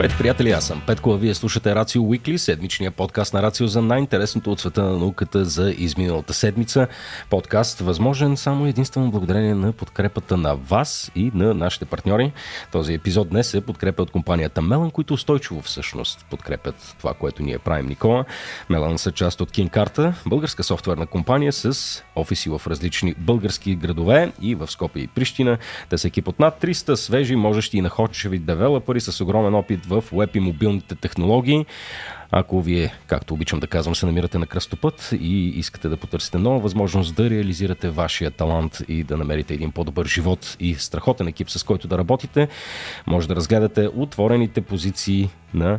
Здравейте, приятели, аз съм Петко, а вие слушате Рацио Уикли, седмичния подкаст на Рацио за най-интересното от света на науката за изминалата седмица. Подкаст възможен само единствено благодарение на подкрепата на вас и на нашите партньори. Този епизод днес е подкрепа от компанията Мелан, които устойчиво всъщност подкрепят това, което ние правим, Никола. Мелан са част от Кинкарта, българска софтуерна компания с офиси в различни български градове и в Скопия и Прищина. Те са екип от над 300 свежи, можещи и находчеви девелопери с огромен опит в веб и мобилните технологии. Ако вие, както обичам да казвам, се намирате на кръстопът и искате да потърсите нова възможност да реализирате вашия талант и да намерите един по-добър живот и страхотен екип, с който да работите, може да разгледате отворените позиции на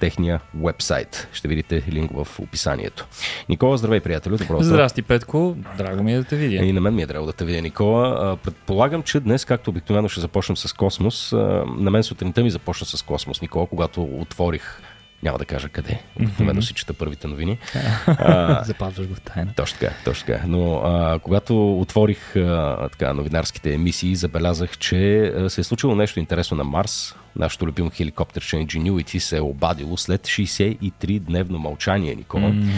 техния вебсайт. Ще видите линк в описанието. Никола, здравей, приятелю. Добро. Здрасти, Петко. Драго ми е да те видя. И на мен ми е драго да те видя, Никола. Предполагам, че днес, както обикновено ще започнем с космос, на мен сутринта ми започна с космос, Никола, когато отворих няма да кажа къде. Обикновено си чета първите новини. Запазваш го в тайна. Точно така, точно така. Но а, когато отворих а, така, новинарските емисии, забелязах, че а, се е случило нещо интересно на Марс. Нашето любимо хеликоптерче Ingenuity се е обадило след 63-дневно мълчание, Никола. Mm-hmm.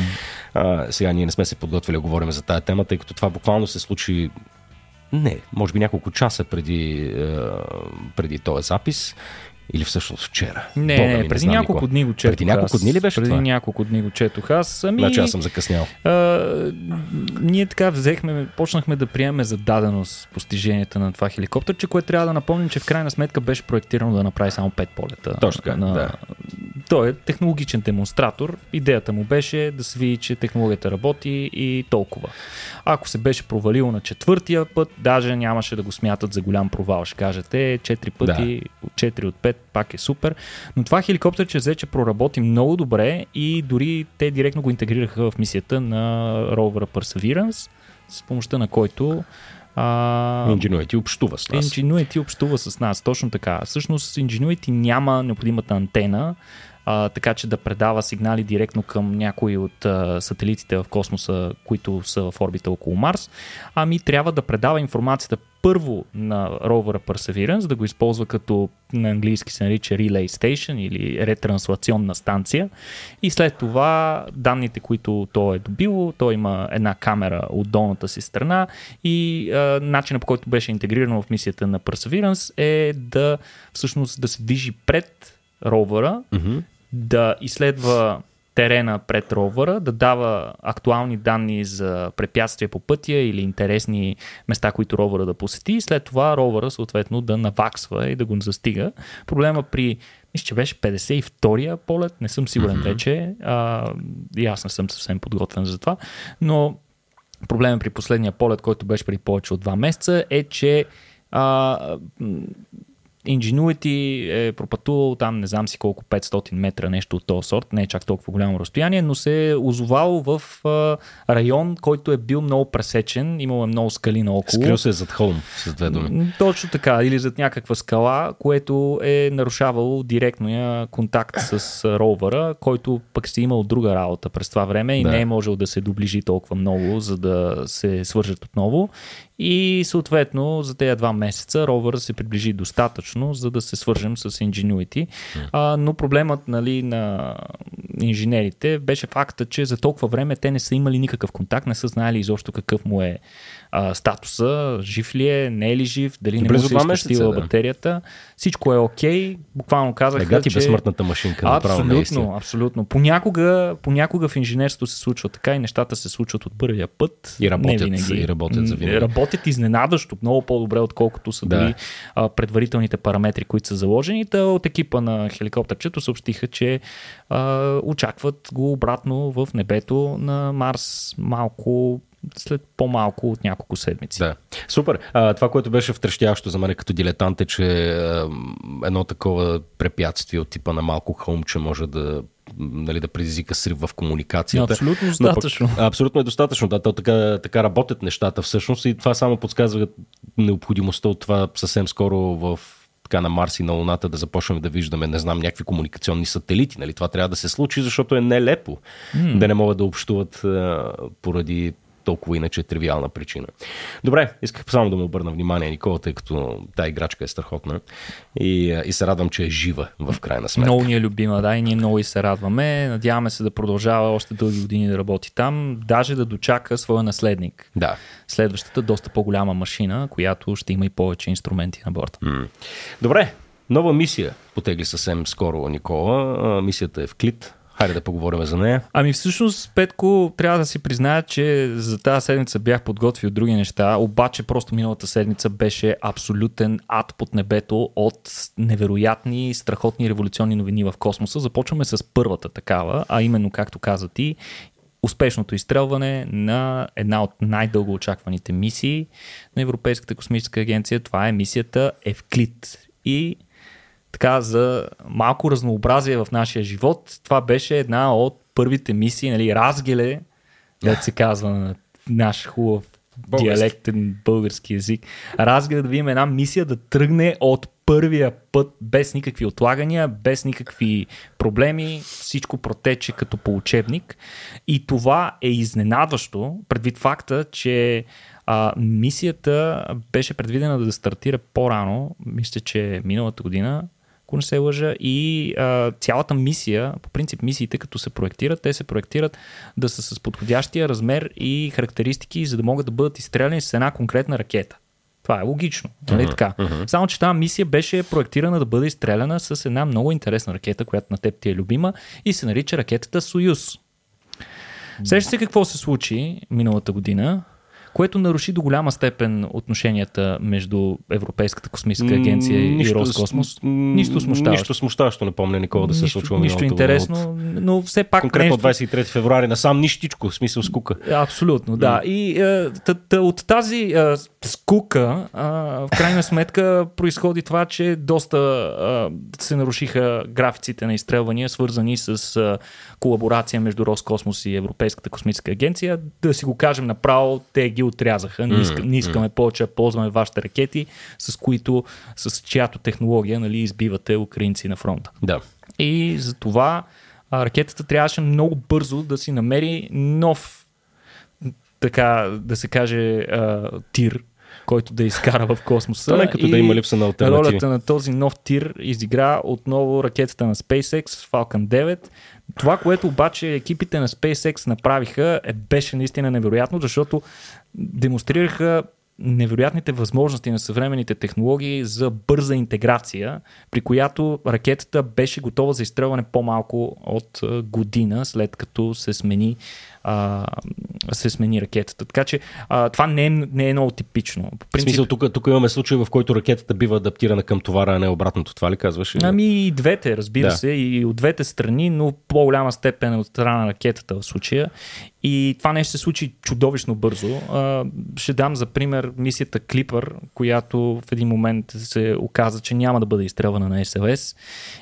А, сега ние не сме се подготвили да говорим за тази тема, тъй като това буквално се случи не, може би няколко часа преди, преди този запис или всъщност вчера? Не, Бога ми, преди не няколко дни го четох. Преди няколко дни ли беше Преди това? няколко дни го четох аз. Ами, значи аз съм закъснял. А, ние така взехме, почнахме да приемем за даденост постиженията на това хеликоптерче, което трябва да напомним, че в крайна сметка беше проектирано да направи само 5 полета. Точно така, на... да. Той е технологичен демонстратор. Идеята му беше да се види, че технологията работи и толкова. Ако се беше провалило на четвъртия път, даже нямаше да го смятат за голям провал. Ще кажете, 4 пъти, да. 4 от 5 пак е супер. Но това хеликоптер, че взе, че проработи много добре и дори те директно го интегрираха в мисията на ровера Perseverance, с помощта на който а... Ingenuity общува с нас. Ingenuity общува с нас, точно така. Всъщност Ingenuity няма необходимата антена, а, така че да предава сигнали директно към някои от а, сателитите в космоса, които са в орбита около Марс, ами трябва да предава информацията първо на ровера Perseverance, да го използва като на английски се нарича Relay Station или ретранслационна станция. И след това данните, които то е добило, то има една камера от долната си страна и а, начинът по който беше интегрирано в мисията на Perseverance е да всъщност да се движи пред ровера, mm-hmm. да изследва терена пред ровъра, да дава актуални данни за препятствия по пътя или интересни места, които ровъра да посети и след това ровъра съответно да наваксва и да го застига. Проблема при мисля, че беше 52-я полет, не съм сигурен mm-hmm. вече, а, и аз не съм съвсем подготвен за това, но проблема при последния полет, който беше при повече от 2 месеца е, че а, Ingenuity е пропътувал там не знам си колко 500 метра, нещо от този сорт, не е чак толкова голямо разстояние, но се е озовал в а, район, който е бил много пресечен, имал е много скали наоколо. Скрил се е зад холм, с две думи. Точно така, или зад някаква скала, което е нарушавало директния контакт с ровъра, който пък си имал друга работа през това време и да. не е можел да се доближи толкова много, за да се свържат отново. И съответно за тези два месеца ровър се приближи достатъчно, за да се свържем с Ingenuity. А, но проблемът нали, на инженерите беше факта, че за толкова време те не са имали никакъв контакт, не са знаели изобщо какъв му е а, статуса, жив ли е, не е ли жив, дали не му се изпустила да. батерията. Всичко е окей, okay. буквално казаха, Ега ти че... безсмъртната машинка. Абсолютно, абсолютно. Понякога, понякога в инженерството се случва така и нещата се случват от първия път. И работят, не винаги. и работят за винаги. Работят изненадващо, много по-добре, отколкото са да. дали а, предварителните параметри, които са заложени. Та от екипа на хеликоптерчето съобщиха, че а, очакват го обратно в небето на Марс малко след по-малко от няколко седмици. Да. Супер. А, това, което беше втрещящо за мен като дилетант е, че а, едно такова препятствие от типа на малко хълмче може да нали, да предизвика срив в комуникацията. Абсолютно достатъчно. Но, абсолютно е достатъчно. Да, то така, така работят нещата всъщност и това само подсказва необходимостта от това съвсем скоро в така на Марс и на Луната да започнем да виждаме, не знам, някакви комуникационни сателити. Нали? Това трябва да се случи, защото е нелепо mm. да не могат да общуват а, поради толкова иначе тривиална причина. Добре, исках само да му обърна внимание, Никола, тъй като тази играчка е страхотна и, и се радвам, че е жива в крайна сметка. Много ни е любима, да, и ние много и се радваме. Надяваме се да продължава още дълги години да работи там, даже да дочака своя наследник. Да. Следващата доста по-голяма машина, която ще има и повече инструменти на борта. М. Добре, нова мисия потегли съвсем скоро Никола. Мисията е в Клит. Хайде да поговорим за нея. Ами всъщност, Петко, трябва да си призная, че за тази седмица бях подготвил други неща, обаче просто миналата седмица беше абсолютен ад под небето от невероятни, страхотни революционни новини в космоса. Започваме с първата такава, а именно, както каза ти, успешното изстрелване на една от най-дълго очакваните мисии на Европейската космическа агенция. Това е мисията Евклид. И така за малко разнообразие в нашия живот, това беше една от първите мисии, нали, Разгеле, да се казва на наш хубав Български. диалектен български язик. Разгеле да видим една мисия да тръгне от първия път без никакви отлагания, без никакви проблеми, всичко протече като по учебник. И това е изненадващо, предвид факта, че а, мисията беше предвидена да стартира по-рано, мисля, че миналата година, ако не се лъжа, и а, цялата мисия, по принцип мисиите като се проектират, те се проектират да са с подходящия размер и характеристики, за да могат да бъдат изстреляни с една конкретна ракета. Това е логично, нали така? Само, че тази мисия беше проектирана да бъде изстреляна с една много интересна ракета, която на теб ти е любима и се нарича ракетата Союз. Сеща се какво се случи миналата година, което наруши до голяма степен отношенията между Европейската космическа агенция и Нищо- Роскосмос. Нищо смущаващо. Нищо смущаващо не помня Никола да се нищо, случва нищо интересно, но все пак Конкретно нещо... от 23 февруари насам нищичко, в смисъл скука. Абсолютно, да. И е, т- т- от тази е, скука, е, в крайна сметка, произходи това, че доста е, се нарушиха графиците на изстрелвания, свързани с е, колаборация между Роскосмос и Европейската космическа агенция. Да си го кажем направо, те ги отрязаха. Не, иска, не искаме повече да ползваме вашите ракети, с които, с чиято технология нали, избивате украинци на фронта. Да. И за това а, ракетата трябваше много бързо да си намери нов, така да се каже, а, тир, който да изкара в космоса. То не е като И да има липса на алтернативи. Ролята на този нов тир изигра отново ракетата на SpaceX Falcon 9. Това, което обаче екипите на SpaceX направиха, е, беше наистина невероятно, защото демонстрираха невероятните възможности на съвременните технологии за бърза интеграция, при която ракетата беше готова за изстрелване по-малко от година след като се смени, а, се смени ракетата. Така че а, това не е, не е много типично. По В смисъл, тук, тук имаме случай, в който ракетата бива адаптирана към товара, а не обратното. Това ли казваш? или? Ами и двете, разбира Да. се, и от двете страни, но в по-голяма степен от страна на ракетата в случая. И това нещо се случи чудовищно бързо. А, ще дам за пример мисията Клипър, която в един момент се оказа, че няма да бъде изстрелвана на СЛС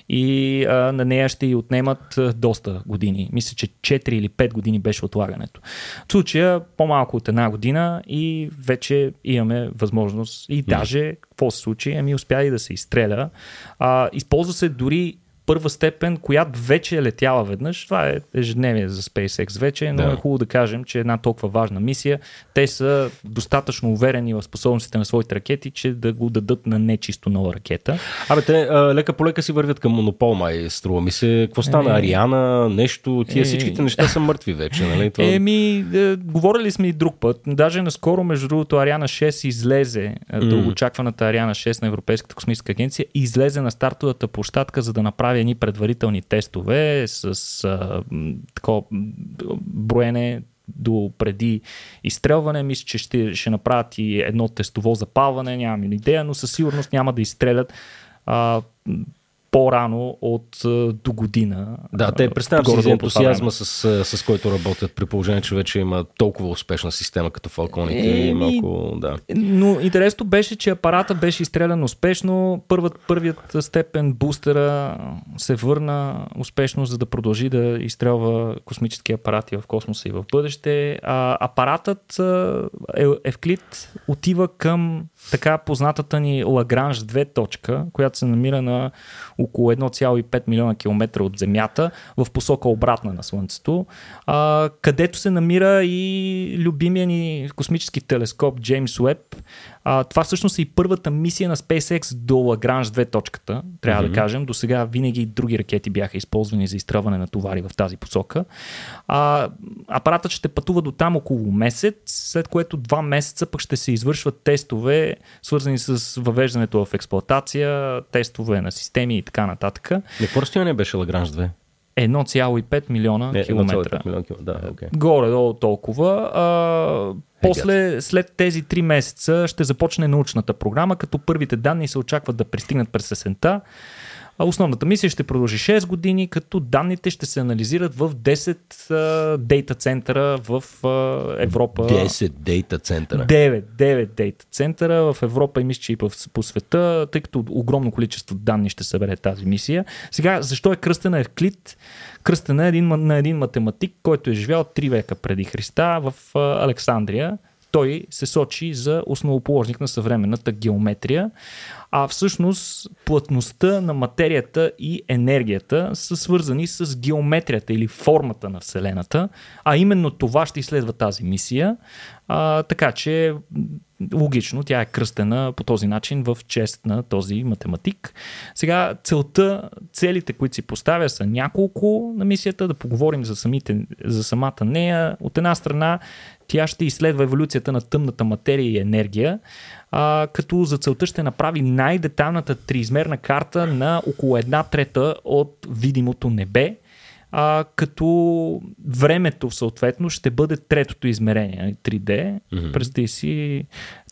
и а, на нея ще й отнемат доста години. Мисля, че 4 или 5 години беше отлагането. В случая по-малко от една година и вече имаме възможност и даже какво се случи? Ами успя и да се изстреля. А, използва се дори първа степен, която вече е летяла веднъж. Това е ежедневие за SpaceX вече, но Да. е хубаво да кажем, че една толкова важна мисия, те са достатъчно уверени в способностите на своите ракети, че да го дадат на нечисто нова ракета. Абе, те а, лека по лека си вървят към монопол, май струва ми се. Какво стана? Е. Ариана, нещо, тия Е. всичките неща са мъртви вече, нали? Това... Еми, е, говорили сме и друг път. Даже наскоро, между другото, Ариана 6 излезе, mm. дългоочакваната Ариана 6 на Европейската космическа агенция, излезе на стартовата площадка, за да направи едни предварителни тестове с а, такова броене до преди изстрелване. Мисля, че ще, ще направят и едно тестово запалване, нямам идея, но със сигурност няма да изстрелят а, по-рано от до година. Да, те А, представям си за ентусиазма, с, с който работят, при положение, че вече има толкова успешна система като Фалконите и Еми, малко, да. Но интересното беше, че апарата беше изстрелян успешно. Първат, първият степен бустера се върна успешно, за да продължи да изстрелва космически апарати в космоса и в бъдеще. А, апаратът е, Евклид отива към така познатата ни Лагранж 2 точка, която се намира на около 1,5 милиона километра от Земята в посока обратна на Слънцето, а, където се намира и любимия ни космически телескоп Джеймс Уеб. А, това всъщност е и първата мисия на SpaceX до Лагранж 2 точката, трябва mm-hmm. да кажем. До сега винаги други ракети бяха използвани за изтръване на товари в тази посока. А, апаратът ще пътува до там около месец, след което два месеца пък ще се извършват тестове, свързани с въвеждането в експлоатация, тестове на системи и така нататък. Не, какво не беше Лагранж 2? 1,5 милиона Не, километра. 1,5 милиона километра. Да, okay. Горе-долу толкова. А, после, след тези 3 месеца ще започне научната програма, като първите данни се очакват да пристигнат през есента. Основната мисия ще продължи 6 години, като данните ще се анализират в 10 дейта центъра в Европа. 10 дейта центъра. 9, 9 дейта центъра в Европа и мисля, че и по, по света, тъй като огромно количество данни ще събере тази мисия. Сега, защо е кръстена Евклид? Кръстена е един, на един математик, който е живял 3 века преди Христа в Александрия той се сочи за основоположник на съвременната геометрия, а всъщност плътността на материята и енергията са свързани с геометрията или формата на Вселената, а именно това ще изследва тази мисия, а, така че логично тя е кръстена по този начин в чест на този математик. Сега целта, целите, които си поставя са няколко на мисията, да поговорим за, самите, за самата нея. От една страна тя ще изследва еволюцията на тъмната материя и енергия, а, като за целта ще направи най-деталната триизмерна карта на около една трета от видимото небе, а, като времето съответно ще бъде третото измерение, 3D. Mm-hmm. Представи си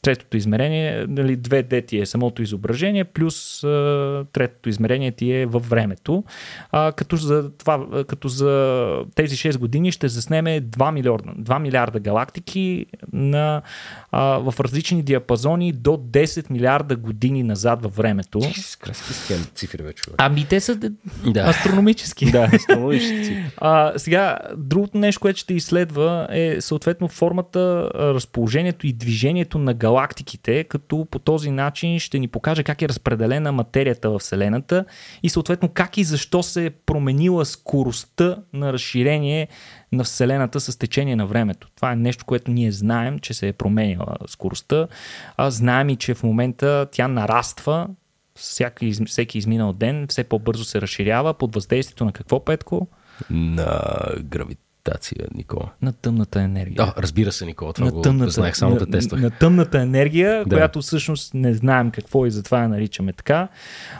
третото измерение, нали, 2D ти е самото изображение, плюс а, третото измерение ти е във времето. А, като, за това, като за тези 6 години ще заснеме 2 милиарда, 2 милиарда галактики на, а, в различни диапазони до 10 милиарда години назад във времето. Краски цифри вече. Ами те са да. астрономически. Да, астрономически. а, сега, другото нещо, което ще изследва е съответно формата, разположението и движението на галактики галактиките, като по този начин ще ни покаже как е разпределена материята в Вселената и съответно как и защо се е променила скоростта на разширение на Вселената с течение на времето. Това е нещо, което ние знаем, че се е променила скоростта. А знаем и, че в момента тя нараства всеки, всеки изминал ден, все по-бързо се разширява под въздействието на какво, Петко? На гравитация медитация, Никола? На тъмната енергия. Да, разбира се, Никола, това на го тъмната, знаех, само да тествах. На, на тъмната енергия, да. която всъщност не знаем какво и затова я наричаме така.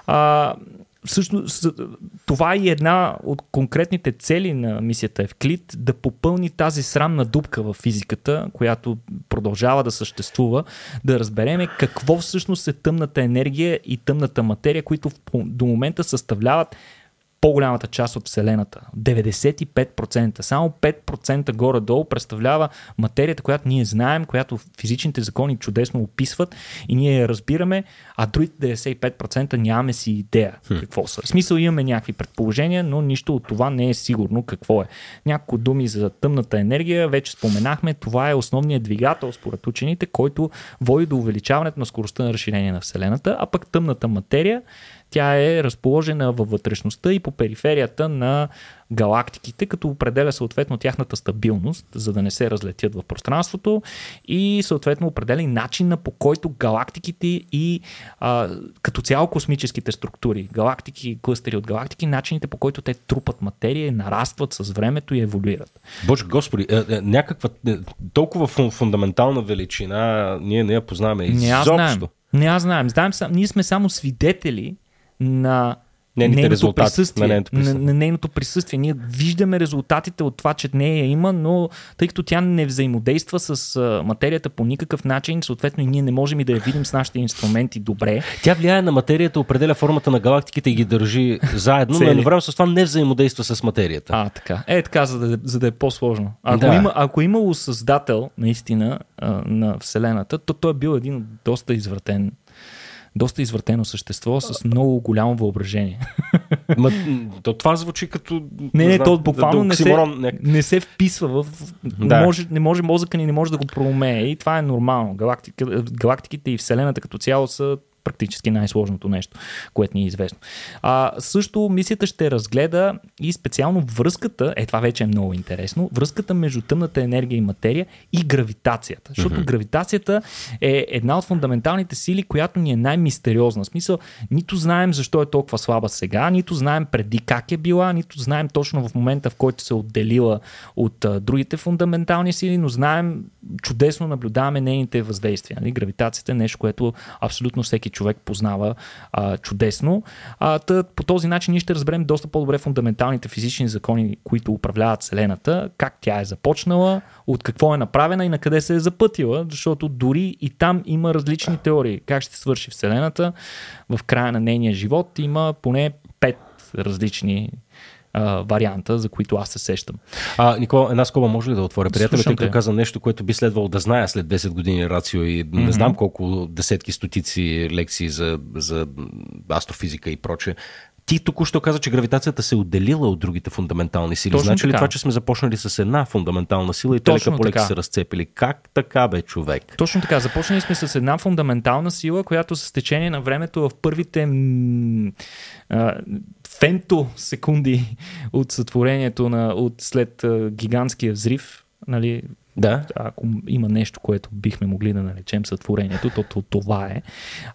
А, всъщност това е една от конкретните цели на мисията Евклид да попълни тази срамна дупка в физиката, която продължава да съществува, да разбереме какво всъщност е тъмната енергия и тъмната материя, които до момента съставляват по-голямата част от Вселената. 95%. Само 5% горе-долу представлява материята, която ние знаем, която физичните закони чудесно описват и ние я разбираме, а другите 95% нямаме си идея хм. какво са. В смисъл имаме някакви предположения, но нищо от това не е сигурно какво е. Няколко думи за тъмната енергия, вече споменахме, това е основният двигател според учените, който води до увеличаването на скоростта на разширение на Вселената, а пък тъмната материя тя е разположена във вътрешността и по периферията на галактиките, като определя съответно тяхната стабилност, за да не се разлетят в пространството и съответно определя и начина по който галактиките и а, като цяло космическите структури, галактики, клъстери от галактики, начините по които те трупат материя, нарастват с времето и еволюират. Боже Господи, е, е, някаква е, толкова фундаментална величина ние не я познаваме изобщо. Не знаем. Не аз знаем. знаем. Ние сме само свидетели на нейните резултати, присъствие, на, нейното присъствие. На, на нейното присъствие. Ние виждаме резултатите от това, че нея има, но тъй като тя не взаимодейства с а, материята по никакъв начин, съответно и ние не можем и да я видим с нашите инструменти добре. Тя влияе на материята, определя формата на галактиките и ги държи заедно, но едновременно с това не взаимодейства с материята. А, така. Е, така, за да, за да е по-сложно. Ако, да. има, ако имало създател, наистина, а, на Вселената, то той е бил един доста извратен доста извъртено същество с много голямо въображение. Ма, то това звучи като. Не, не, то буквално не се, не се вписва в. Да. Не, може, не може мозъка ни не може да го проумее. И това е нормално. Галактика, галактиките и Вселената като цяло са практически най-сложното нещо, което ни е известно. А, също мисията ще разгледа и специално връзката, е това вече е много интересно, връзката между тъмната енергия и материя и гравитацията. Защото mm-hmm. гравитацията е една от фундаменталните сили, която ни е най-мистериозна. В смисъл, нито знаем защо е толкова слаба сега, нито знаем преди как е била, нито знаем точно в момента, в който се е отделила от а, другите фундаментални сили, но знаем, чудесно наблюдаваме нейните въздействия. Нали? Гравитацията е нещо, което абсолютно всеки човек познава а, чудесно. А, тъ, по този начин ние ще разберем доста по-добре фундаменталните физични закони, които управляват Вселената, как тя е започнала, от какво е направена и на къде се е запътила, защото дори и там има различни теории. Как ще свърши Вселената в края на нейния живот има поне пет различни а, варианта, за които аз се сещам. А, Никола, една скоба може ли да отворя? Приятел, тъй като каза нещо, което би следвало да зная след 10 години рацио и mm-hmm. не знам колко десетки, стотици лекции за, за астрофизика и прочее. Ти току-що каза, че гравитацията се е отделила от другите фундаментални сили. Точно значи така. ли това, че сме започнали с една фундаментална сила и те лека по се разцепили? Как така бе, човек? Точно така. Започнали сме с една фундаментална сила, която с течение на времето в първите м- а, фенто секунди от сътворението на, от след а, гигантския взрив, нали, да. Ако има нещо, което бихме могли да наречем сътворението, то, то това е.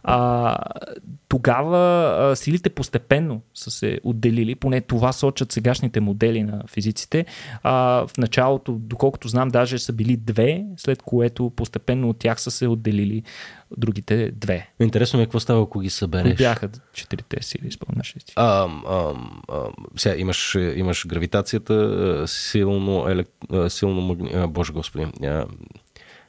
А, тогава а, силите постепенно са се отделили, поне това сочат сегашните модели на физиците. А, в началото, доколкото знам, даже са били две, след което постепенно от тях са се отделили другите две. Интересно ми е какво става, ако ги събереш. Бяха четирите сили, спомняш ли сега имаш, имаш гравитацията, силно, елек... силно магни... Боже господи,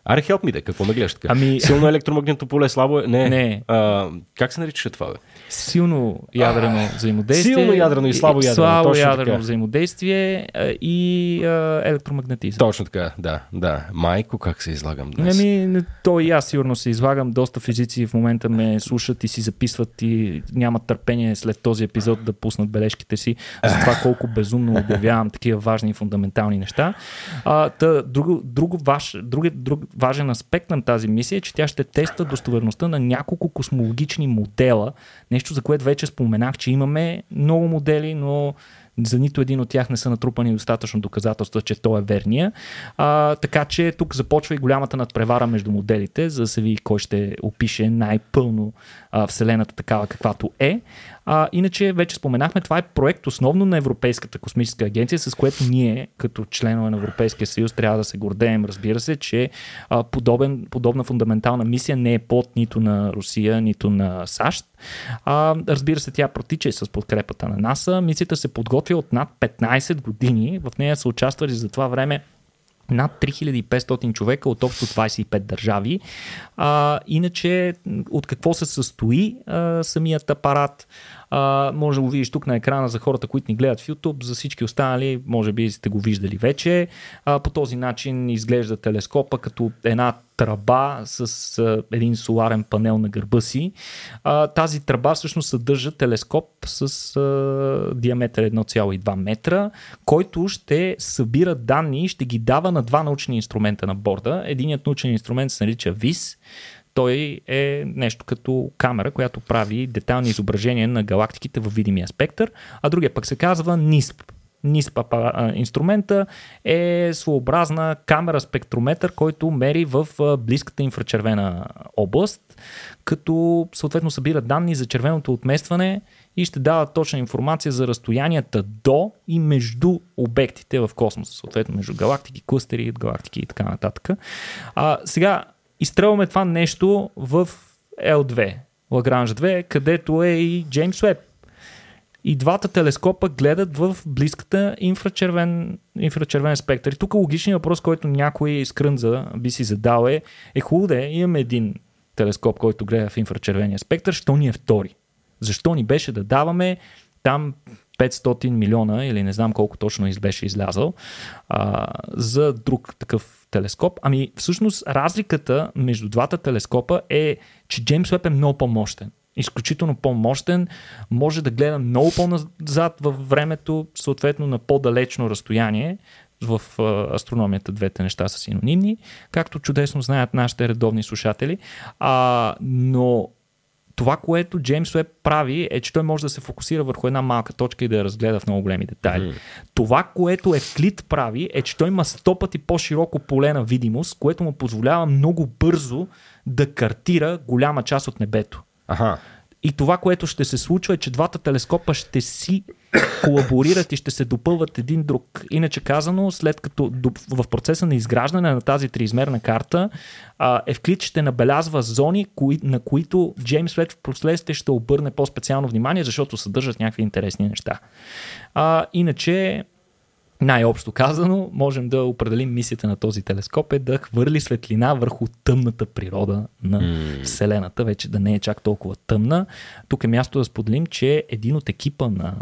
Аре, help me, какво ме гледаш така? Ами... Силно електромагнитно поле, слабо е? Не. не. А, как се наричаше това, бе? Силно ядрено взаимодействие. Силно ядрено и слабо ядрено. Слабо точно ядрено така. взаимодействие и а, електромагнетизъм. Точно така, да, да. Майко, как се излагам днес? Ами, то и аз сигурно се излагам. Доста физици в момента ме слушат и си записват и нямат търпение след този епизод да пуснат бележките си за това колко безумно обявявам такива важни и фундаментални неща. А, та, друго, друго, ваш, друг, друг, важен аспект на тази мисия е, че тя ще теста достоверността на няколко космологични модела. Нещо, за което вече споменах, че имаме много модели, но за нито един от тях не са натрупани достатъчно доказателства, че то е верния. А, така че тук започва и голямата надпревара между моделите, за да се види кой ще опише най-пълно а, Вселената такава каквато е. А, иначе вече споменахме, това е проект основно на Европейската космическа агенция, с което ние, като членове на Европейския съюз, трябва да се гордеем, разбира се, че а, подобен, подобна фундаментална мисия не е под нито на Русия, нито на САЩ. А, разбира се, тя протича и с подкрепата на НАСА. Мисията се подготвя от над 15 години. В нея са участвали за това време над 3500 човека от общо 25 държави. А, иначе, от какво се състои а, самият апарат? А, може да го видиш тук на екрана за хората, които ни гледат в YouTube. За всички останали, може би сте го виждали вече. А, по този начин изглежда телескопа като една тръба с а, един соларен панел на гърба си. А, тази тръба всъщност съдържа телескоп с а, диаметър 1,2 метра, който ще събира данни и ще ги дава на два научни инструмента на борда. Единият научен инструмент се нарича ВИС, той е нещо като камера, която прави детални изображения на галактиките в видимия спектър, а другия пък се казва NISP. NISP инструмента е своеобразна камера спектрометър, който мери в близката инфрачервена област, като съответно събира данни за червеното отместване и ще дава точна информация за разстоянията до и между обектите в космоса, съответно между галактики, клъстери, галактики и така нататък. А, сега, изстрелваме това нещо в L2, Лагранж 2, където е и Джеймс Уеб. И двата телескопа гледат в близката инфрачервен, инфрачервен спектър. И тук логичният въпрос, който някой скрънза би си задал е, е хубаво да е, имаме един телескоп, който гледа в инфрачервения спектър, що ни е втори? Защо ни беше да даваме там 500 милиона или не знам колко точно беше излязъл а, за друг такъв телескоп. Ами всъщност разликата между двата телескопа е, че Джеймс Уеб е много по-мощен. Изключително по-мощен, може да гледа много по-назад във времето, съответно на по-далечно разстояние. В астрономията двете неща са синонимни, както чудесно знаят нашите редовни слушатели. А, но това, което Джеймс Уеб прави, е, че той може да се фокусира върху една малка точка и да я разгледа в много големи детайли. Mm. Това, което Евклид прави, е, че той има сто пъти по-широко поле на видимост, което му позволява много бързо да картира голяма част от небето. Ага. И това, което ще се случва е, че двата телескопа ще си колаборират и ще се допълват един друг. Иначе казано, след като в процеса на изграждане на тази триизмерна карта, Евклид ще набелязва зони, на които Джеймс Уеб в последствие ще обърне по-специално внимание, защото съдържат някакви интересни неща. А, иначе, най-общо казано, можем да определим мисията на този телескоп е да хвърли светлина върху тъмната природа на mm. Вселената, вече да не е чак толкова тъмна. Тук е място да споделим, че един от екипа на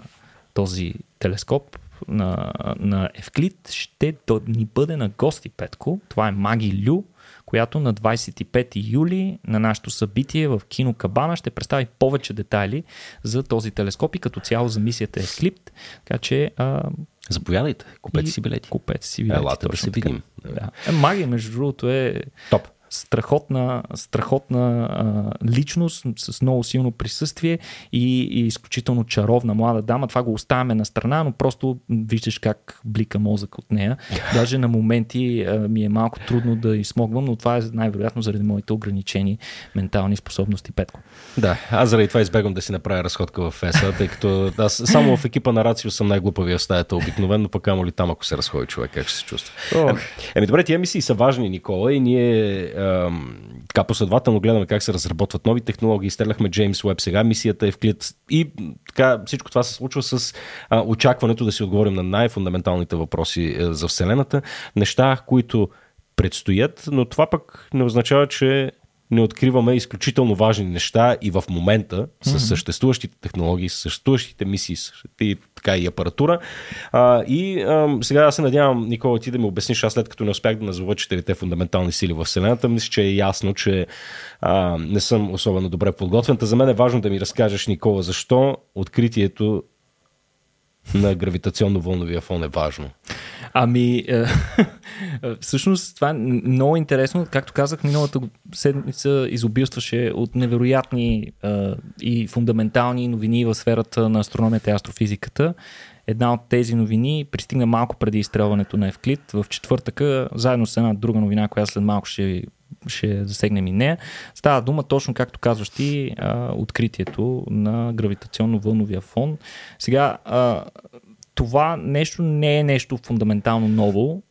този телескоп на, на Евклид ще ни бъде на гости, Петко. Това е Маги Лю, която на 25 юли на нашето събитие в Кино Кабана ще представи повече детайли за този телескоп и като цяло за мисията Евклид. Така че а, Заповядайте, купете си билети. Купете си билети. Елата да се видим. Да. Е, магия, между другото, е Топ страхотна, страхотна а, личност с много силно присъствие и, и изключително чаровна млада дама. Това го оставяме на страна, но просто виждаш как блика мозък от нея. Даже на моменти а, ми е малко трудно да измогвам, но това е най-вероятно заради моите ограничени ментални способности, Петко. Да, аз заради това избегвам да си направя разходка в ЕСА, тъй като аз само в екипа на Рацио съм най-глупавия в стаята обикновено, пък амо ли там, ако се разходи човек, как ще се чувства. Oh. Еми добре, тия мисии са важни, Никола, и ние така последователно гледаме как се разработват нови технологии. Стреляхме Джеймс Уеб сега, мисията е в клит и така всичко това се случва с а, очакването да си отговорим на най-фундаменталните въпроси е, за Вселената. Неща, които предстоят, но това пък не означава, че не откриваме изключително важни неща и в момента с съществуващите технологии, с съществуващите мисии и така и апаратура. А, и а, сега аз се надявам, Никола, ти да ми обясниш, аз след като не успях да назова четирите фундаментални сили в Вселената, мисля, че е ясно, че а, не съм особено добре подготвен. Та за мен е важно да ми разкажеш, Никола, защо откритието на гравитационно-вълновия фон е важно. Ами, е, всъщност това е много интересно. Както казах, миналата седмица изобилстваше от невероятни е, и фундаментални новини в сферата на астрономията и астрофизиката. Една от тези новини пристигна малко преди изстрелването на Евклид в четвъртъка, заедно с една друга новина, която след малко ще ще засегнем и нея. Става дума точно, както казваш ти, откритието на гравитационно-вълновия фон. Сега, това нещо не е нещо фундаментално ново,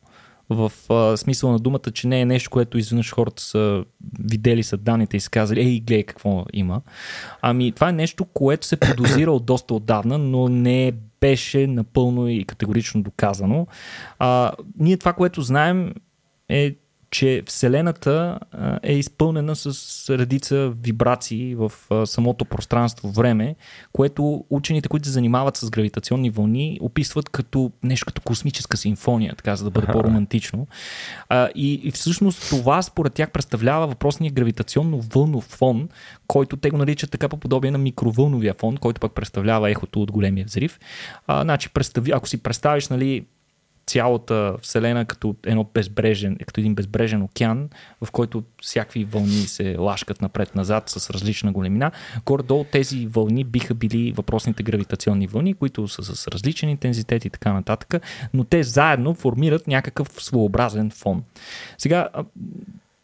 в а, смисъл на думата, че не е нещо, което изведнъж хората са видели са данните и са казали, ей, гледай какво има. Ами това е нещо, което се подозира от доста отдавна, но не беше напълно и категорично доказано. А, ние това, което знаем е, че Вселената е изпълнена с редица вибрации в самото пространство-време, което учените, които се занимават с гравитационни вълни, описват като нещо като космическа симфония, така за да бъде по-романтично. И, и всъщност това според тях представлява въпросния гравитационно-вълнов фон, който те го наричат така по подобие на микровълновия фон, който пък представлява ехото от големия взрив. А, значи, представи, ако си представиш нали, цялата Вселена като, едно безбрежен, като един безбрежен океан, в който всякакви вълни се лашкат напред-назад с различна големина. Горе-долу тези вълни биха били въпросните гравитационни вълни, които са с различен интензитет и така нататък, но те заедно формират някакъв своеобразен фон. Сега,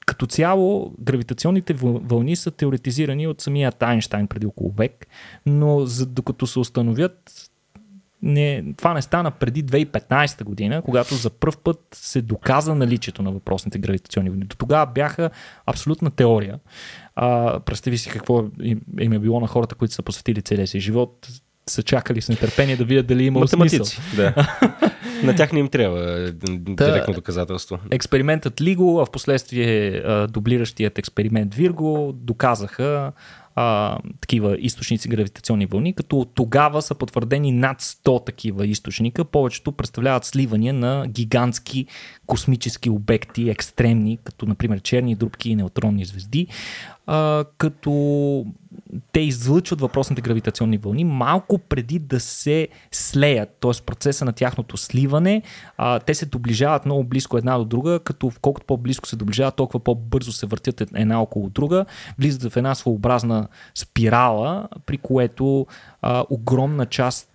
като цяло, гравитационните вълни са теоретизирани от самия Айнштайн преди около век, но за, докато се установят не, това не стана преди 2015 година, когато за първ път се доказа наличието на въпросните гравитационни вълни. До тогава бяха абсолютна теория. А, представи си какво им е било на хората, които са посветили целия си живот, са чакали с нетърпение да видят дали има Математици, смисъл. да. на тях не им трябва директно доказателство. Експериментът Лиго, а в последствие дублиращият експеримент Вирго доказаха а, такива източници гравитационни вълни, като тогава са потвърдени над 100 такива източника. Повечето представляват сливания на гигантски космически обекти, екстремни, като например черни дробки и неутронни звезди. А, като те излъчват въпросните гравитационни вълни малко преди да се слеят, т.е. процеса на тяхното сливане. А, те се доближават много близко една до друга, като колкото по-близко се доближават, толкова по-бързо се въртят една около друга, влизат в една своеобразна спирала, при което а, огромна част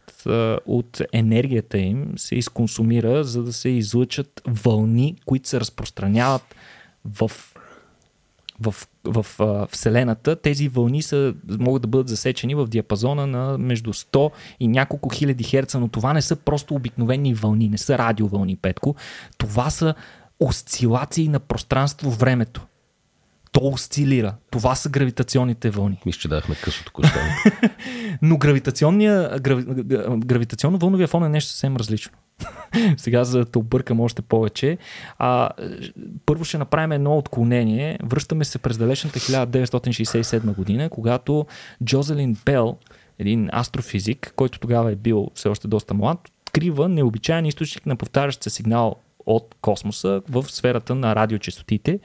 от енергията им се изконсумира, за да се излъчат вълни, които се разпространяват в в, в, в Вселената, тези вълни са, могат да бъдат засечени в диапазона на между 100 и няколко хиляди херца, но това не са просто обикновени вълни, не са радиовълни, Петко. Това са осцилации на пространство-времето. То осцилира. Това са гравитационните вълни. Мисля, че дахме късо тук. Но гравитационния, грави, гравитационно-вълновия фон е нещо съвсем различно. Сега за да те объркам още повече. А, първо ще направим едно отклонение. Връщаме се през далечната 1967 година, когато Джозелин Бел, един астрофизик, който тогава е бил все още доста млад, открива необичайен източник на повтарящ се сигнал от космоса в сферата на радиочастотите,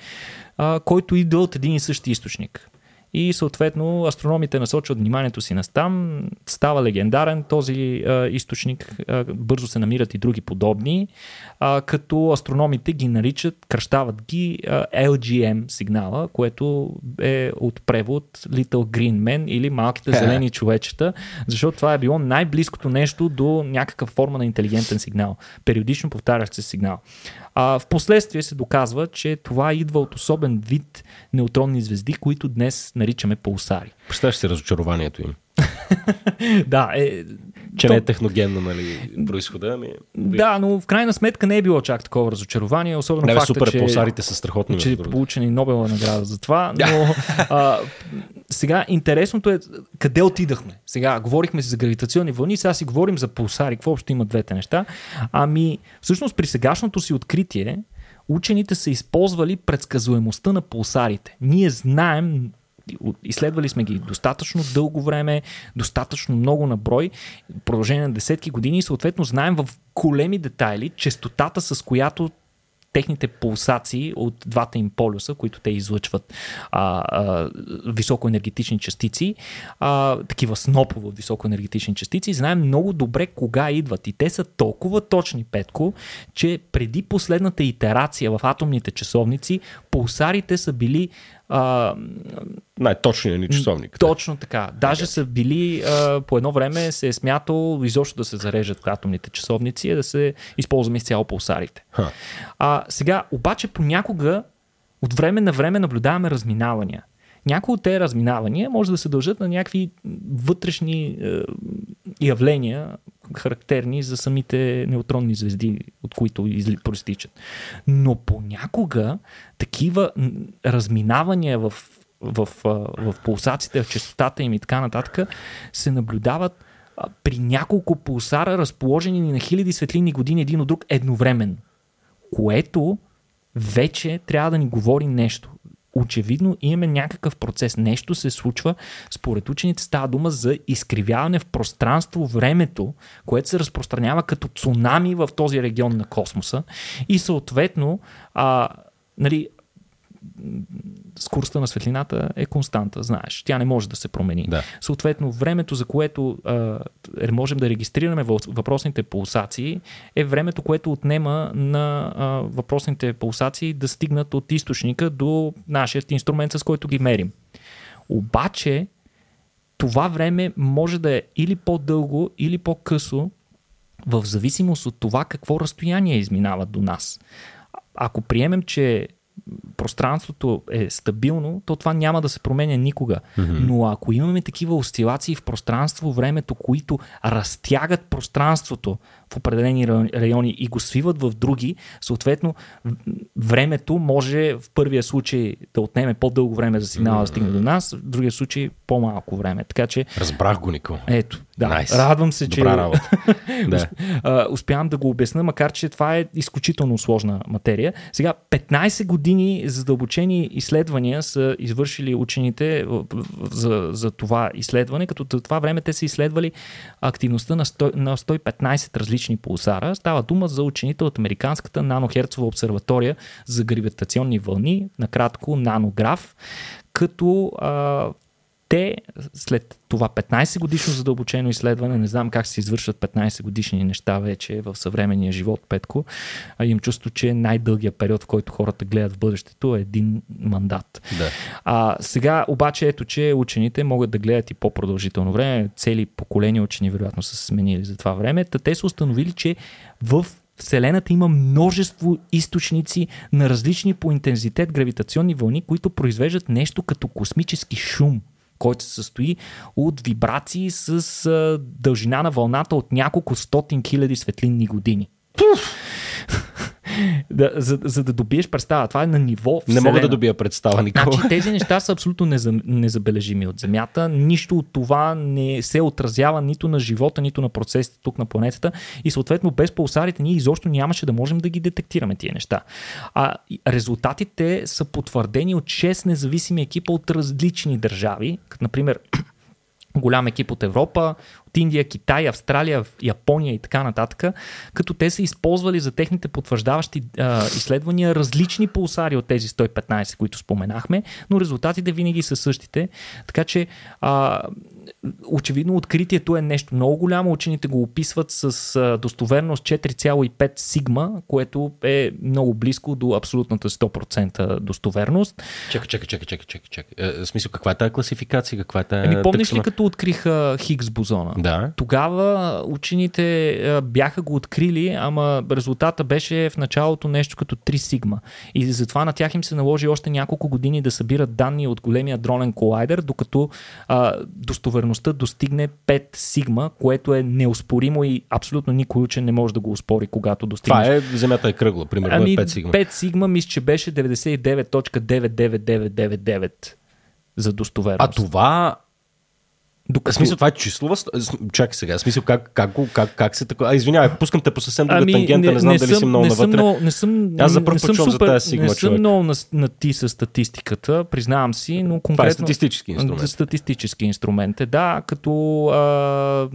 който идва от един и същи източник и съответно астрономите насочват вниманието си настам, става легендарен този а, източник, а, бързо се намират и други подобни, а, като астрономите ги наричат, кръщават ги а, LGM сигнала, което е от превод Little Green Men или малките зелени човечета, защото това е било най-близкото нещо до някаква форма на интелигентен сигнал, периодично повтарящ се сигнал. А, в последствие се доказва, че това идва от особен вид неутронни звезди, които днес наричаме пулсари. Представяш си разочарованието им. да, е, че то... не е техногенно, нали, происхода, ами... Да, но в крайна сметка не е било чак такова разочарование, особено не, факта, супер, че, пулсарите са страхотни. Че е получена и Нобелова награда за това, но а, сега интересното е къде отидахме. Сега говорихме си за гравитационни вълни, сега си говорим за пулсари, какво общо има двете неща. Ами, всъщност при сегашното си откритие, учените са използвали предсказуемостта на пулсарите. Ние знаем изследвали сме ги достатъчно дълго време, достатъчно много на брой, продължение на десетки години и съответно знаем в големи детайли частотата, с която техните пулсации от двата им полюса, които те излъчват а, а, високоенергетични частици, а, такива снопово високоенергетични частици, знаем много добре кога идват. И те са толкова точни, Петко, че преди последната итерация в атомните часовници, пулсарите са били а, Най-точният ни часовник. Точно така. Даже okay. са били, а, по едно време се е смятало изобщо да се зарежат атомните часовници и да се използваме изцяло пулсарите. Huh. А, сега, обаче понякога от време на време наблюдаваме разминавания. Някои от тези разминавания може да се дължат на някакви вътрешни е, явления, характерни за самите неутронни звезди, от които изли, проистичат. Но понякога такива разминавания в, в, в, в пулсациите, в частотата им и така нататък се наблюдават при няколко пулсара, разположени на хиляди светлини години един от друг едновременно. Което вече трябва да ни говори нещо очевидно имаме някакъв процес. Нещо се случва. Според учените става дума за изкривяване в пространство, времето, което се разпространява като цунами в този регион на космоса. И съответно, а, нали, скоростта на светлината е константа, знаеш. Тя не може да се промени. Да. Съответно, времето, за което а, можем да регистрираме въпросните пулсации, е времето, което отнема на а, въпросните пулсации да стигнат от източника до нашия инструмент, с който ги мерим. Обаче, това време може да е или по-дълго, или по-късо, в зависимост от това какво разстояние изминава до нас. Ако приемем, че пространството е стабилно, то това няма да се променя никога. Mm-hmm. Но ако имаме такива осцилации в пространство, времето, които разтягат пространството в определени райони и го свиват в други, съответно времето може в първия случай да отнеме по-дълго време за сигнала да стигне до нас, в другия случай по-малко време. Така че. Разбрах го, Нико. Ето, да. Nice. Радвам се, че. Добра работа. да. Успявам да го обясна, макар че това е изключително сложна материя. Сега, 15 години задълбочени изследвания са извършили учените за, за това изследване, като за това време те са изследвали активността на, 100, на 115 различни пулсара. Става дума за учените от Американската нанохерцова обсерватория за гравитационни вълни, накратко нанограф, като а, те след това 15 годишно задълбочено изследване, не знам как се извършват 15 годишни неща вече в съвременния живот, Петко, а имам чувство, че най-дългият период, в който хората гледат в бъдещето е един мандат. Да. А, сега обаче ето, че учените могат да гледат и по-продължително време. Цели поколения учени вероятно са се сменили за това време. Та те са установили, че в Вселената има множество източници на различни по интензитет гравитационни вълни, които произвеждат нещо като космически шум който се състои от вибрации с а, дължина на вълната от няколко стотин хиляди светлинни години. Пуф! Да, за, за да добиеш представа. Това е на ниво. Вселена. Не мога да добия представа, Никола. Значи, тези неща са абсолютно незабележими от Земята. Нищо от това не се отразява нито на живота, нито на процесите тук на планетата. И съответно, без пулсарите ние изобщо нямаше да можем да ги детектираме тия неща. А резултатите са потвърдени от 6 независими екипа от различни държави, като например голям екип от Европа, от Индия, Китай, Австралия, Япония и така нататък, като те са използвали за техните потвърждаващи а, изследвания различни пулсари от тези 115, които споменахме, но резултатите винаги са същите. Така че а, очевидно откритието е нещо много голямо. Учените го описват с достоверност 4,5 сигма, което е много близко до абсолютната 100% достоверност. Чакай, чакай, чакай, чакай, чакай. чакай. Е, в смисъл, каква е тази класификация? Каква е тази Еми, помниш ли като откриха Хигс бозона? Да. Тогава учените бяха го открили, ама резултата беше в началото нещо като 3 сигма. И затова на тях им се наложи още няколко години да събират данни от големия дронен колайдер, докато а, достоверността достигне 5 сигма, което е неоспоримо и абсолютно никой учен не може да го успори, когато достигне. Това е, земята е кръгла, примерно ами, е 5 сигма. 5 сигма мисля, че беше 99.99999 за достоверност. А това докато... Смисъл, това е числова... Чакай сега, смисъл, как, как, как, как се така... А, извинявай, пускам те по съвсем друга ами, тангента, не, не знам не дали съм, си много не навътре. Съм много, не съм, Аз за първ път за тази сигма, Не съм човек. много на, на ти с статистиката, признавам си, но конкретно... Това е статистически инструмент. Статистически инструмент е, да, като а,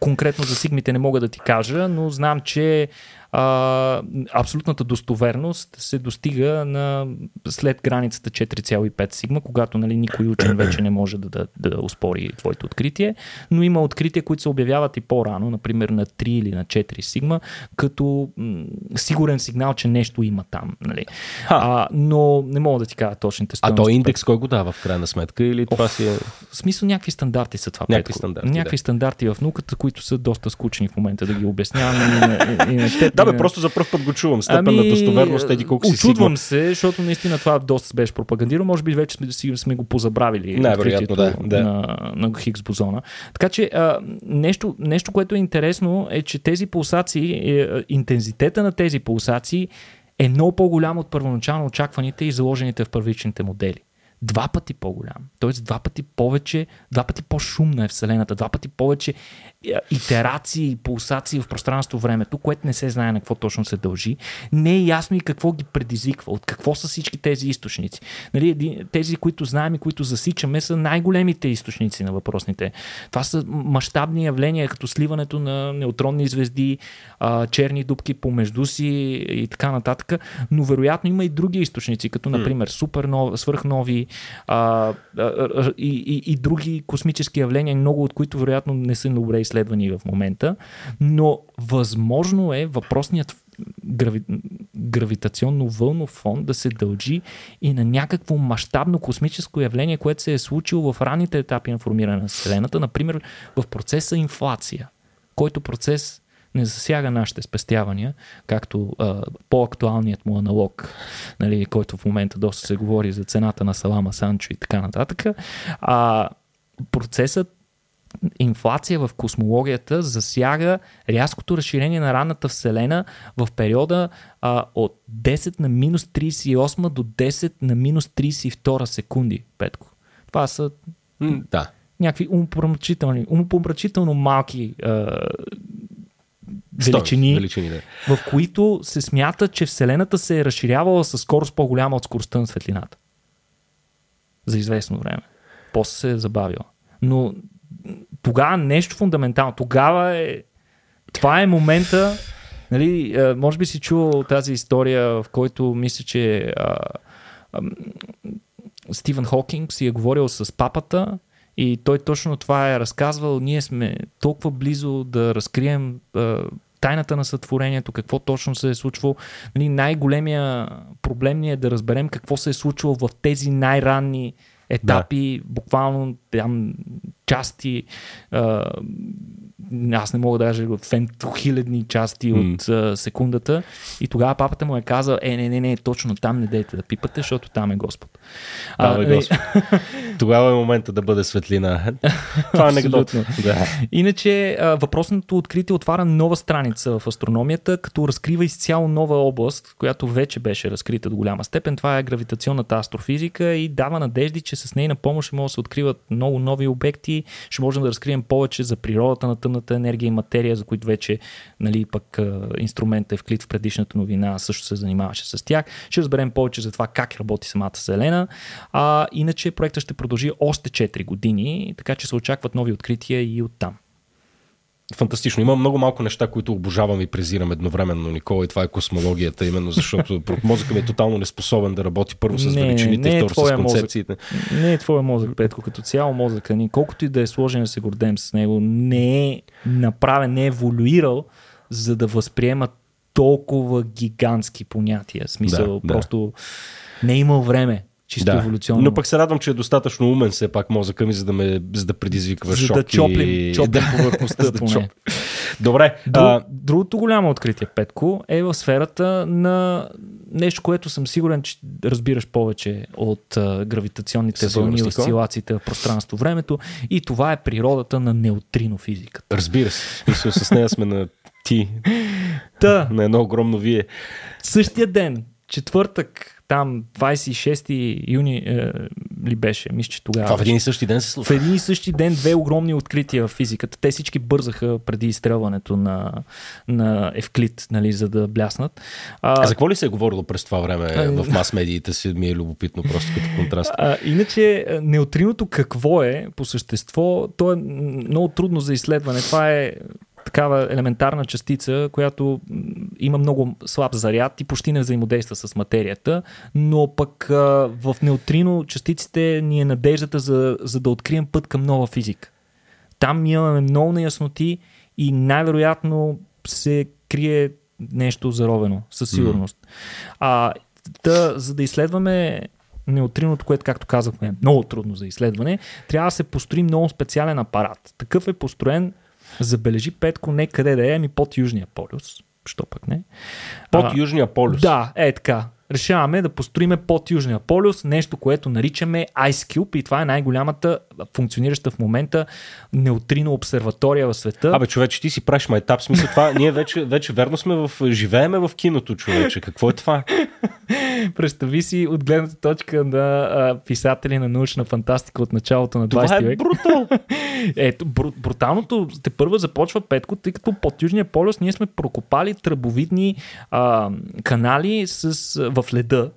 конкретно за сигмите не мога да ти кажа, но знам, че а, абсолютната достоверност се достига на след границата 4,5 сигма, когато нали, никой учен вече не може да, да, да успори твоето откритие, но има открития, които се обявяват и по-рано, например на 3 или на 4 сигма, като м- сигурен сигнал, че нещо има там. Нали. А, но не мога да ти кажа точните стоености. А то индекс кой го дава в крайна сметка или това си е... В смисъл някакви стандарти са това. Някакви стандарти, някакви да. стандарти в науката, които са доста скучни в момента да ги обяснявам. И, и, и, и, да, бе, просто за първ път го чувам. Степен ами, на достоверност, еди колко си Очудвам се, защото наистина това доста беше пропагандирано. Може би вече сме, сме го позабравили. Най-вероятно, да, да. На, на Хиггс бозона. Така че а, нещо, нещо, което е интересно е, че тези пулсации, е, интензитета на тези пулсации е много по-голям от първоначално очакваните и заложените в първичните модели два пъти по-голям. Тоест два пъти повече, два пъти по-шумна е Вселената, два пъти повече е, итерации, пулсации в пространство-времето, което не се знае на какво точно се дължи. Не е ясно и какво ги предизвиква, от какво са всички тези източници. Нали, тези, които знаем и които засичаме, са най-големите източници на въпросните. Това са мащабни явления, като сливането на неутронни звезди, черни дубки помежду си и така нататък. Но вероятно има и други източници, като например супернови, свръхнови и, и, и други космически явления, много от които вероятно не са добре изследвани в момента, но възможно е въпросният грави... гравитационно вълнов фон да се дължи и на някакво мащабно космическо явление, което се е случило в ранните етапи на формиране на Вселената, например в процеса инфлация, който процес не засяга нашите спестявания, както а, по-актуалният му аналог, нали, който в момента доста се говори за цената на салама Санчо и така нататък. А, процесът инфлация в космологията засяга рязкото разширение на ранната Вселена в периода а, от 10 на минус 38 до 10 на минус 32 секунди, Петко. Това са да. някакви умопомрачителни, умопомрачително малки а, величини, величини да. в които се смята, че Вселената се е разширявала със скорост по-голяма от скоростта на светлината. За известно време. После се е забавила. Но тогава нещо фундаментално. Тогава е. Това е момента. Нали, може би си чувал тази история, в който мисля, че а, а, Стивен Хокинг си е говорил с папата и той точно това е разказвал. Ние сме толкова близо да разкрием а, тайната на сътворението, какво точно се е случвало. Нали, най-големия проблем ни е да разберем какво се е случвало в тези най-ранни етапи, да. буквално там части, а, аз не мога да кажа хилядни части mm. от а, секундата. И тогава папата му е казал, е, не, не, не, точно там не дейте да пипате, защото там е Господ. А, е Господ. тогава е момента да бъде светлина. Това е анекдот. да. Иначе въпросното откритие отваря нова страница в астрономията, като разкрива изцяло нова област, която вече беше разкрита до голяма степен. Това е гравитационната астрофизика и дава надежди, че с нейна помощ могат да се откриват много нови обекти, ще можем да разкрием повече за природата на тъмната енергия и материя, за които вече нали, пък инструментът е вклит в предишната новина, също се занимаваше с тях. Ще разберем повече за това как работи самата Селена. А, иначе проектът ще продължи още 4 години, така че се очакват нови открития и оттам фантастично. Има много малко неща, които обожавам и презирам едновременно, Никола, и това е космологията, именно защото мозъкът ми е тотално неспособен да работи първо с величините, не второ с концепциите. Мозък. Не е твоя мозък, Петко, като цяло мозъка ни, колкото и да е сложен да се гордем с него, не е направен, не е еволюирал, за да възприема толкова гигантски понятия. В смисъл, да, просто да. не е имал време чисто да. еволюционно. Но пък се радвам, че е достатъчно умен все пак мозъка ми, за да, ме, за да предизвиква за шок. Да чоплим, и... чоплим повърхността да поне. Добре. Друг, а... Другото голямо откритие, Петко, е в сферата на нещо, което съм сигурен, че разбираш повече от а, гравитационните вълни, осцилациите в пространство-времето и това е природата на неутрино физиката. Разбира се. Мисля, с нея сме на ти. Та. На едно огромно вие. Същия ден, четвъртък, там 26 юни е, ли беше, мисля, че тогава. Това в един и същи ден се случва. В един и същи ден две огромни открития в физиката. Те всички бързаха преди изстрелването на, на Евклид, нали, за да бляснат. А, а за какво ли се е говорило през това време а, в мас-медиите си? Ми е любопитно просто като контраст. А, иначе неутриното какво е по същество, то е много трудно за изследване. Това е такава елементарна частица, която има много слаб заряд и почти не взаимодейства с материята, но пък в неутрино частиците ни е надеждата за, за да открием път към нова физика. Там имаме много неясноти и най-вероятно се крие нещо заровено, със сигурност. Mm. А, да, за да изследваме неутриното, което, както казахме, е много трудно за изследване, трябва да се построи много специален апарат. Такъв е построен Забележи Петко не къде да е, ами под Южния полюс. Що пък не? Под а, Южния полюс? Да, е така решаваме да построиме под Южния полюс нещо, което наричаме Ice Cube и това е най-голямата функционираща в момента неутрино обсерватория в света. Абе, човече, ти си правиш майтап. Смисъл това, ние вече, вече верно сме в, живееме в киното, човече. Какво е това? Представи си от гледната точка на а, писатели на научна фантастика от началото на 20 това е век. брутал. Ето, бру, бруталното те първа започва Петко, тъй като под Южния полюс ние сме прокопали тръбовидни а, канали с, в леда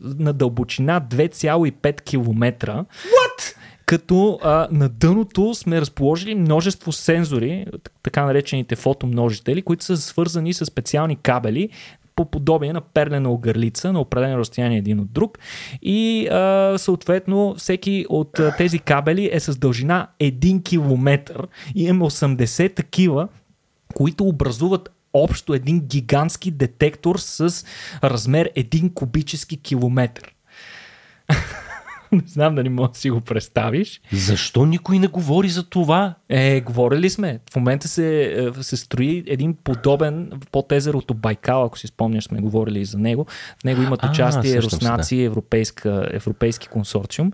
на дълбочина 2,5 км. What? Като а, на дъното сме разположили множество сензори, така наречените фотомножители, които са свързани с специални кабели, по подобие на перлена огърлица на определено разстояние един от друг. И а, съответно всеки от а, тези кабели е с дължина 1 км. И имаме 80 такива, които образуват общо един гигантски детектор с размер 1 кубически километр. не знам дали можеш да си го представиш. Защо никой не говори за това? Е, говорили сме. В момента се, е, се строи един подобен под езерото Байкал, ако си спомняш, сме говорили и за него. В него имат а, участие руснаци, да. европейска, европейски консорциум.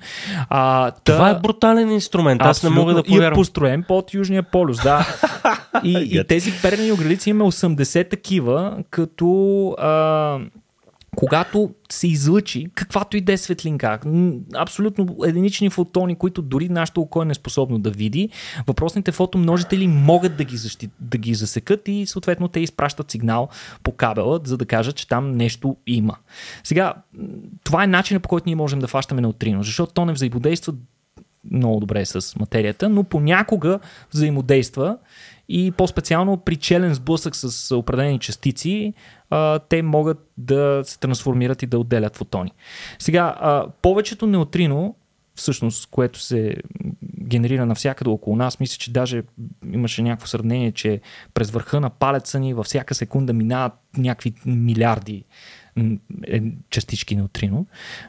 А, та... Това е брутален инструмент. Аз не мога да повярвам. И е построен под Южния полюс, да. и, и тези перни огрелици има 80 такива, като а, когато се излъчи каквато и да е светлинка, абсолютно единични фотони, които дори нашето око е неспособно да види, въпросните фотомножители могат да ги, защит, да ги засекат и съответно те изпращат сигнал по кабела, за да кажат, че там нещо има. Сега, това е начинът по който ние можем да фащаме неутрино, защото то не взаимодейства много добре с материята, но понякога взаимодейства и по-специално при челен сблъсък с определени частици, а, те могат да се трансформират и да отделят фотони. Сега, а, повечето неутрино, всъщност, което се генерира навсякъде около нас, мисля, че даже имаше някакво сравнение, че през върха на палеца ни във всяка секунда минават някакви милиарди е, частички неутрино.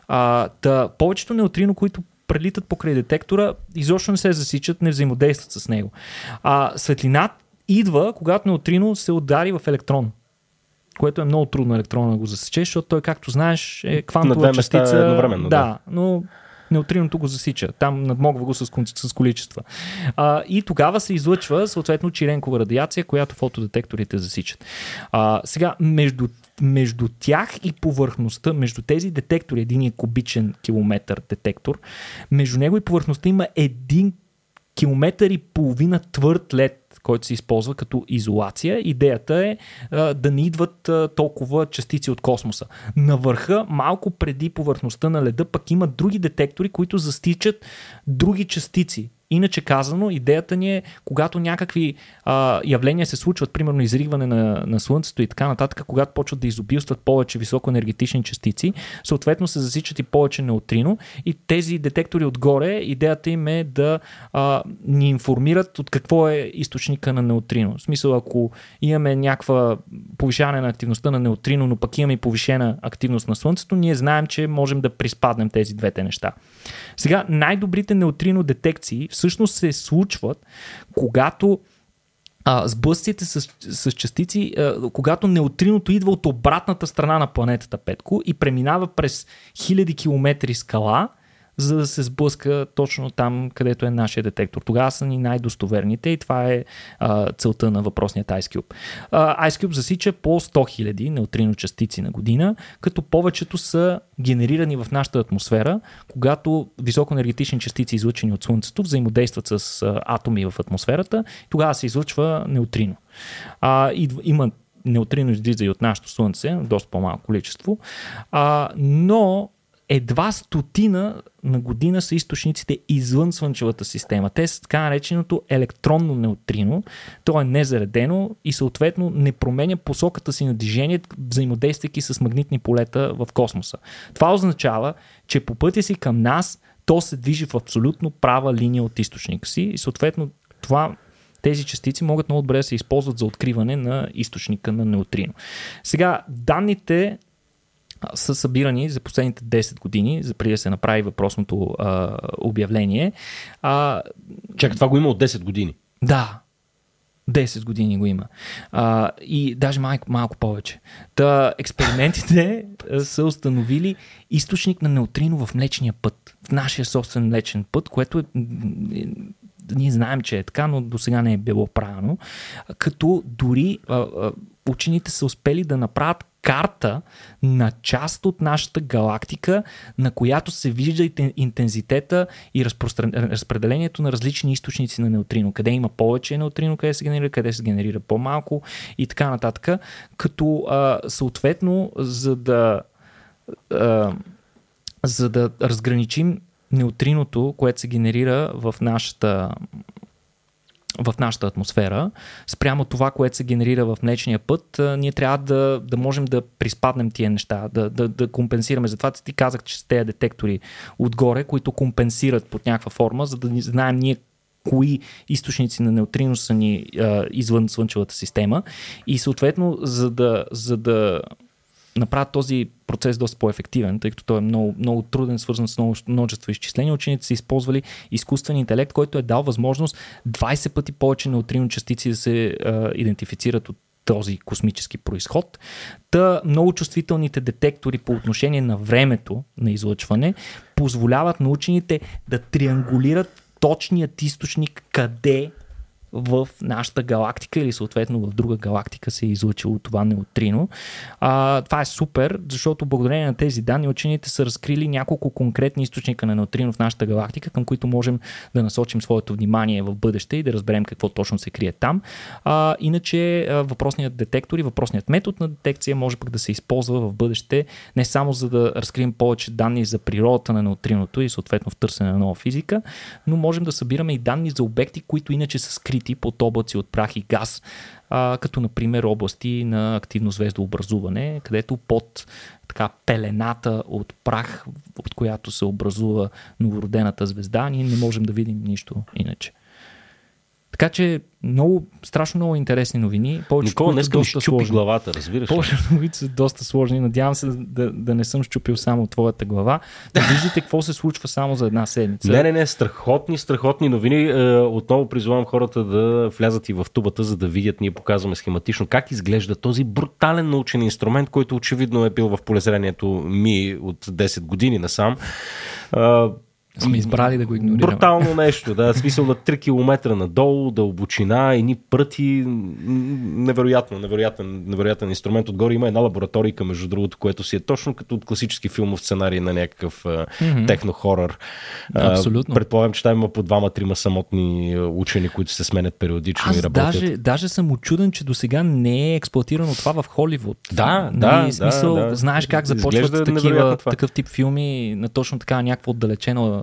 А, та, повечето неутрино, които прелитат покрай детектора, изобщо не се засичат, не взаимодействат с него. А светлина идва, когато неутрино се удари в електрон което е много трудно електрона да го засечеш, защото той, както знаеш, е квантова частица. Едновременно, да, да, но неутриното го засича. Там надмогва го с, с количества. А, и тогава се излъчва съответно чиренкова радиация, която фотодетекторите засичат. А, сега, между между тях и повърхността, между тези детектори, един е кубичен километър детектор, между него и повърхността има един километър и половина твърд лед който се използва като изолация. Идеята е да не идват толкова частици от космоса. На върха, малко преди повърхността на леда, пък има други детектори, които застичат други частици Иначе казано, идеята ни е, когато някакви а, явления се случват, примерно изригване на, на Слънцето и така нататък, когато почват да изобилстват повече високоенергетични частици, съответно се засичат и повече неутрино и тези детектори отгоре, идеята им е да а, ни информират от какво е източника на неутрино. В смисъл, ако имаме някаква повишаване на активността на неутрино, но пък имаме и повишена активност на Слънцето, ние знаем, че можем да приспаднем тези двете неща. Сега, най-добрите неутрино детекции всъщност се случват, когато а, сблъсците с, с частици, а, когато неутриното идва от обратната страна на планетата Петко и преминава през хиляди километри скала – за да се сблъска точно там, където е нашия детектор. Тогава са ни най-достоверните и това е а, целта на въпросният IceCube. А, IceCube засича по 100 000 неутрино частици на година, като повечето са генерирани в нашата атмосфера, когато високоенергетични частици, излъчени от Слънцето, взаимодействат с а, атоми в атмосферата, тогава се излъчва неутрино. А, и, има неутрино излиза и от нашето Слънце, доста по-малко количество, а, но едва стотина на година са източниците извън Слънчевата система. Те са така нареченото електронно неутрино. То е незаредено и съответно не променя посоката си на движение, взаимодействайки с магнитни полета в космоса. Това означава, че по пътя си към нас то се движи в абсолютно права линия от източника си и съответно това тези частици могат много добре да се използват за откриване на източника на неутрино. Сега, данните са събирани за последните 10 години, за преди да се направи въпросното а, обявление. А, Чакай, това го има от 10 години. Да, 10 години го има. А, и даже малко, малко повече. Та, експериментите са установили източник на неутрино в Млечния път. В нашия собствен Млечен път, което е ние знаем, че е така, но до сега не е било правилно, като дори а, а, учените са успели да направят карта на част от нашата галактика, на която се вижда интензитета и разпределението на различни източници на неутрино. Къде има повече неутрино, къде се генерира, къде се генерира по-малко и така нататък. Като а, съответно, за да, а, за да разграничим неутриното, което се генерира в нашата в нашата атмосфера, спрямо това, което се генерира в Млечния път, ние трябва да, да можем да приспаднем тия неща, да, да, да компенсираме. Затова ти казах, че с тези детектори отгоре, които компенсират под някаква форма, за да знаем ние кои източници на неутрино са ни а, извън Слънчевата система и съответно, за да, за да направят този процес доста по-ефективен, тъй като той е много, много труден, свързан с множество изчисления. Учените са използвали изкуствен интелект, който е дал възможност 20 пъти повече неутрино частици да се а, идентифицират от този космически происход. Та много чувствителните детектори по отношение на времето на излъчване позволяват на учените да триангулират точният източник къде в нашата галактика или съответно в друга галактика се е излучило това неутрино. А, това е супер, защото благодарение на тези данни учените са разкрили няколко конкретни източника на неутрино в нашата галактика, към които можем да насочим своето внимание в бъдеще и да разберем какво точно се крие там. А, иначе въпросният детектор и въпросният метод на детекция може пък да се използва в бъдеще не само за да разкрием повече данни за природата на неутриното и съответно в търсене на нова физика, но можем да събираме и данни за обекти, които иначе са скрити под облаци от прах и газ, а, като например области на активно звездообразуване, където под така пелената от прах, от която се образува новородената звезда, ние не можем да видим нищо иначе. Така че много, страшно много интересни новини. Повече Никола, днес ми щупи сложни. главата, разбираш ли? Повече новини са доста сложни. Надявам се да, да не съм щупил само твоята глава. Да виждате какво се случва само за една седмица. Не, не, не, страхотни, страхотни новини. Е, отново призовавам хората да влязат и в тубата, за да видят, ние показваме схематично как изглежда този брутален научен инструмент, който очевидно е бил в полезрението ми от 10 години насам е, сме избрали да го игнорираме. Брутално нещо, да. Смисъл на 3 км надолу, дълбочина, едни пръти. Невероятно, невероятен, невероятен инструмент. Отгоре има една лабораторика, между другото, което си е точно като от класически филмов сценарий на някакъв mm-hmm. технохорър. Абсолютно. Предполагам, че там има по двама-трима самотни учени, които се сменят периодично Аз и работят. Даже, даже съм очуден, че до сега не е експлуатирано това в Холивуд. Да, да. Нали, смисъл, да, да. Знаеш как започват такива, такъв тип филми на точно така някакво отдалечено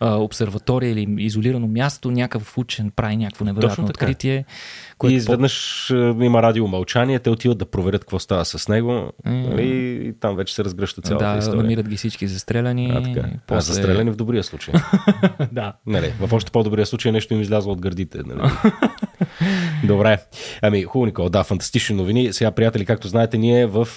а, обсерватория или изолирано място, някакъв учен прави някакво невероятно откритие. Което и изведнъж по... има радиомълчание, те отиват да проверят какво става с него mm. и там вече се разгръща цялата да, история. намират ги всички застреляни. А, така. После... а застреляни в добрия случай. да. Нали, в още по-добрия случай нещо им излязло от гърдите. Нали. Добре. Ами, хубаво, Никола. Да, фантастични новини. Сега, приятели, както знаете, ние в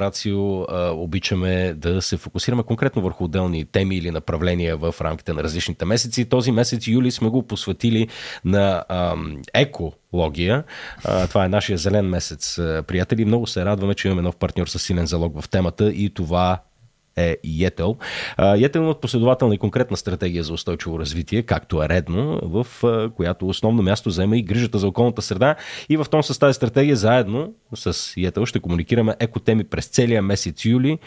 Рацио обичаме да се фокусираме конкретно върху отделни теми или направления в рамките на различните месеци. Този месец юли сме го посветили на ам, екология. А, това е нашия зелен месец, приятели. Много се радваме, че имаме нов партньор с силен залог в темата и това е Йетел. Йетел имат последователна и конкретна стратегия за устойчиво развитие, както е редно, в която основно място заема и грижата за околната среда. И в том с тази стратегия заедно с Йетел ще комуникираме екотеми през целия месец юли.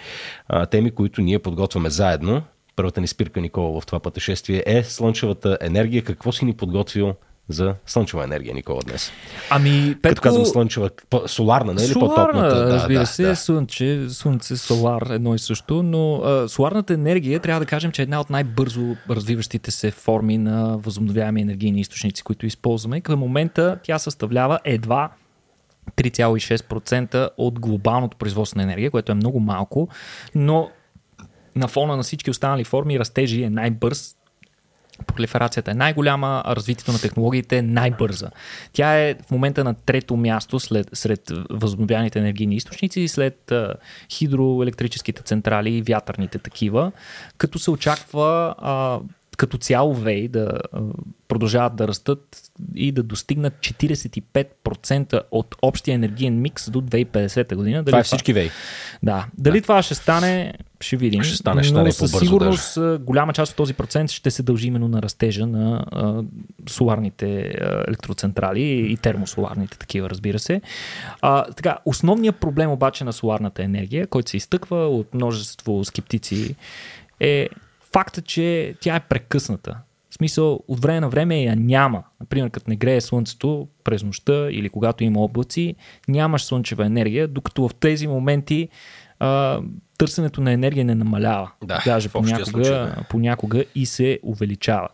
Теми, които ние подготвяме заедно. Първата ни спирка, Никола, в това пътешествие е слънчевата енергия. Какво си ни подготвил за слънчева енергия, Никола, днес. Ами, Петко... Като казвам слънчева, соларна, не е ли по-топната? Да, разбира да, се, да. слънче, слънце, солар, едно и също, но а, соларната енергия трябва да кажем, че е една от най-бързо развиващите се форми на възобновяеми енергийни източници, които използваме. Към момента тя съставлява едва 3,6% от глобалното производство на енергия, което е много малко, но на фона на всички останали форми растежи е най-бърз пролиферацията е най-голяма, а развитието на технологиите е най-бърза. Тя е в момента на трето място след, сред възобновяемите енергийни източници, след а, хидроелектрическите централи и вятърните такива, като се очаква а, като цяло ВЕЙ да продължават да растат и да достигнат 45% от общия енергиен микс до 2050 година. Дали това е всички ВЕЙ. Да. Дали да. това ще стане, ще видим. Ще стане, ще но със сигурност даже. голяма част от този процент ще се дължи именно на растежа на а, соларните а, електроцентрали и термосоларните такива, разбира се. А, така, основният проблем обаче на соларната енергия, който се изтъква от множество скептици е факта, че тя е прекъсната. В смисъл, от време на време я няма. Например, като не грее слънцето през нощта или когато има облаци, нямаш слънчева енергия, докато в тези моменти а, търсенето на енергия не намалява. Да, Даже понякога, случай, да. понякога и се увеличава.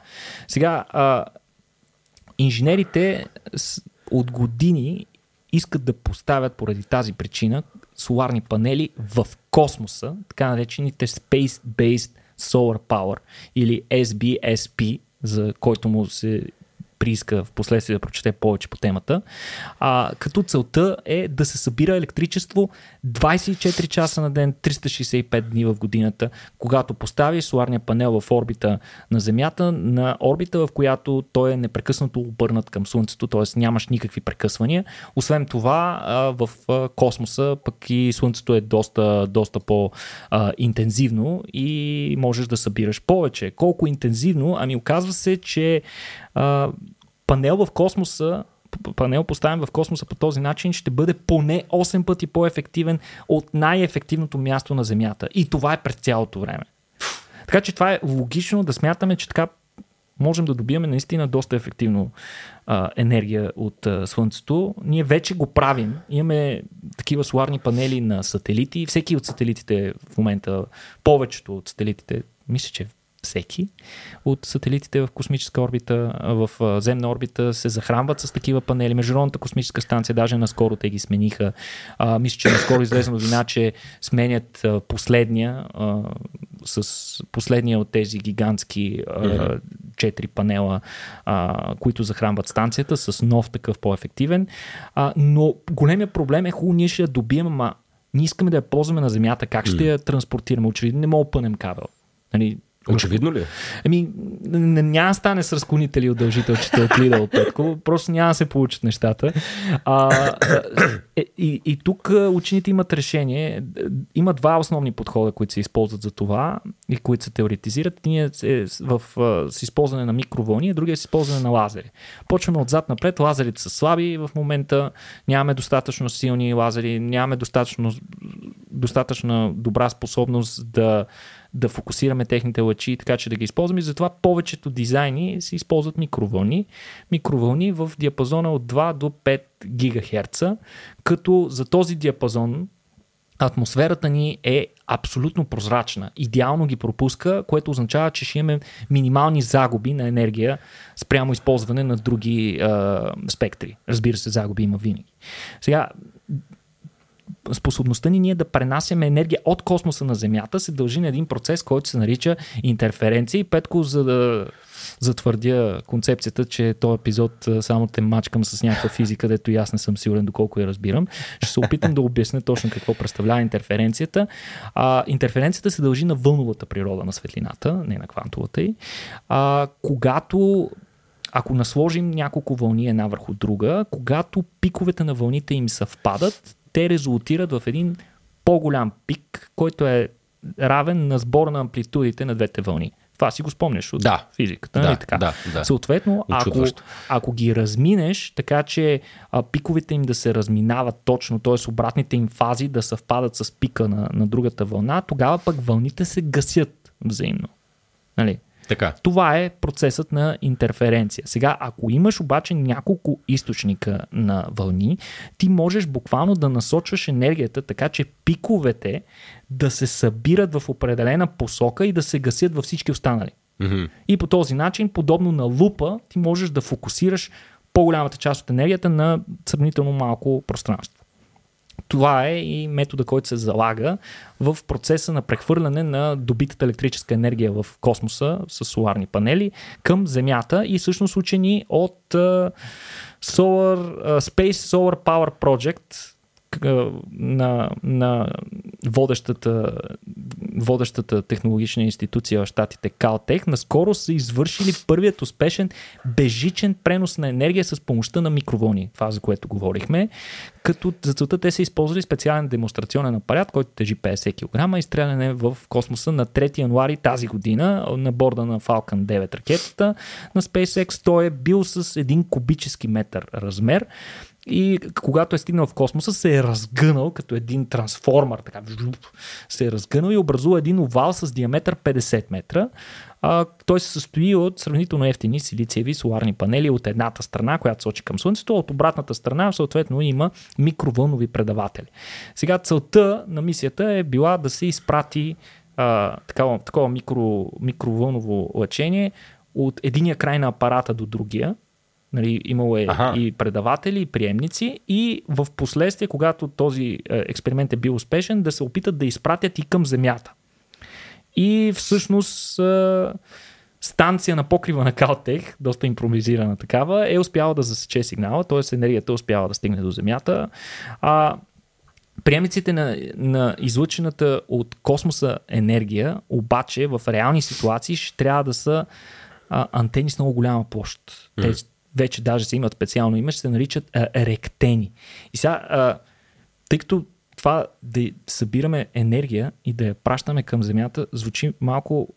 Сега, а, инженерите от години искат да поставят поради тази причина соларни панели в космоса, така наречените Space-Based Solar Power или SBSP, за който му се прииска в последствие да прочете повече по темата. А, като целта е да се събира електричество 24 часа на ден, 365 дни в годината, когато поставиш соларния панел в орбита на Земята, на орбита, в която той е непрекъснато обърнат към Слънцето, т.е. нямаш никакви прекъсвания. Освен това, в космоса пък и Слънцето е доста, доста по-интензивно и можеш да събираш повече. Колко интензивно? Ами оказва се, че панел в космоса панел, поставен в космоса по този начин, ще бъде поне 8 пъти по-ефективен от най-ефективното място на Земята. И това е през цялото време. Така че това е логично да смятаме, че така можем да добиваме наистина доста ефективно а, енергия от а, Слънцето. Ние вече го правим. Имаме такива соларни панели на сателити. Всеки от сателитите в момента, повечето от сателитите, мисля, че всеки от сателитите в космическа орбита, в земна орбита се захранват с такива панели. Международната космическа станция, даже наскоро те ги смениха. А, мисля, че наскоро излезе новина, че сменят последния а, с последния от тези гигантски а, четири панела, а, които захранват станцията с нов такъв по-ефективен. А, но големия проблем е хубаво, ние ще я добием, ама ние искаме да я ползваме на Земята. Как ще я транспортираме? Очевидно не мога да пънем кабел. Нали, Очевидно ли? Еми, няма да стане с разклонители удължителчета от Lidl Петко, просто няма да се получат нещата. А, е, и, и тук учените имат решение. Има два основни подхода, които се използват за това и които се теоретизират. Ние е в, с използване на микровълни, а другия е с използване на лазери. Почваме отзад напред. Лазерите са слаби в момента. Нямаме достатъчно силни лазери, нямаме достатъчно, достатъчно добра способност да да фокусираме техните лъчи, така че да ги използваме. И затова повечето дизайни се използват микровълни. Микровълни в диапазона от 2 до 5 ГГц, като за този диапазон атмосферата ни е абсолютно прозрачна. Идеално ги пропуска, което означава, че ще имаме минимални загуби на енергия спрямо използване на други е, спектри. Разбира се, загуби има винаги. Сега, способността ни ние да пренасяме енергия от космоса на Земята се дължи на един процес, който се нарича интерференция. И Петко, за да затвърдя концепцията, че този епизод само те мачкам с някаква физика, дето и аз не съм сигурен доколко я разбирам. Ще се опитам да обясня точно какво представлява интерференцията. А, интерференцията се дължи на вълновата природа на светлината, не на квантовата й. А, когато ако насложим няколко вълни една върху друга, когато пиковете на вълните им съвпадат, те резултират в един по-голям пик, който е равен на сбора на амплитудите на двете вълни. Това си го спомняш от да. физиката. Нали да, така? Да, да. Съответно, ако, ако ги разминеш, така че а, пиковете им да се разминават точно, т.е. обратните им фази да съвпадат с пика на, на другата вълна, тогава пък вълните се гасят взаимно. Нали? Така. Това е процесът на интерференция. Сега, ако имаш обаче няколко източника на вълни, ти можеш буквално да насочваш енергията така, че пиковете да се събират в определена посока и да се гасят във всички останали. Mm-hmm. И по този начин, подобно на лупа, ти можеш да фокусираш по-голямата част от енергията на сравнително малко пространство. Това е и метода, който се залага в процеса на прехвърляне на добитата електрическа енергия в космоса с соларни панели към Земята и всъщност учени от Solar, Space Solar Power Project, на, на водещата, водещата технологична институция в щатите Caltech, наскоро са извършили първият успешен бежичен пренос на енергия с помощта на микровълни. Това за което говорихме. Като за целта те са използвали специален демонстрационен апарат, който тежи 50 кг и стреляне в космоса на 3 януари тази година на борда на Falcon 9 ракетата на SpaceX. Той е бил с 1 кубически метър размер и когато е стигнал в космоса, се е разгънал като един трансформер, така, се е разгънал и образува един овал с диаметър 50 метра. А, той се състои от сравнително ефтини силициеви соларни панели от едната страна, която сочи към Слънцето, от обратната страна съответно има микровълнови предаватели. Сега целта на мисията е била да се изпрати а, такова, такова микро, микровълново лъчение от единия край на апарата до другия, Нали, имало е ага. и предаватели, и приемници и в последствие, когато този е, експеримент е бил успешен, да се опитат да изпратят и към Земята. И всъщност е, станция на покрива на Калтех, доста импровизирана такава, е успяла да засече сигнала, т.е. енергията е успяла да стигне до Земята. А, Приемниците на, на излъчената от космоса енергия, обаче в реални ситуации ще трябва да са а, антени с много голяма площ. Mm. Те вече даже се имат специално име, ще се наричат а, ректени. И сега, а, тъй като това да събираме енергия и да я пращаме към Земята, звучи малко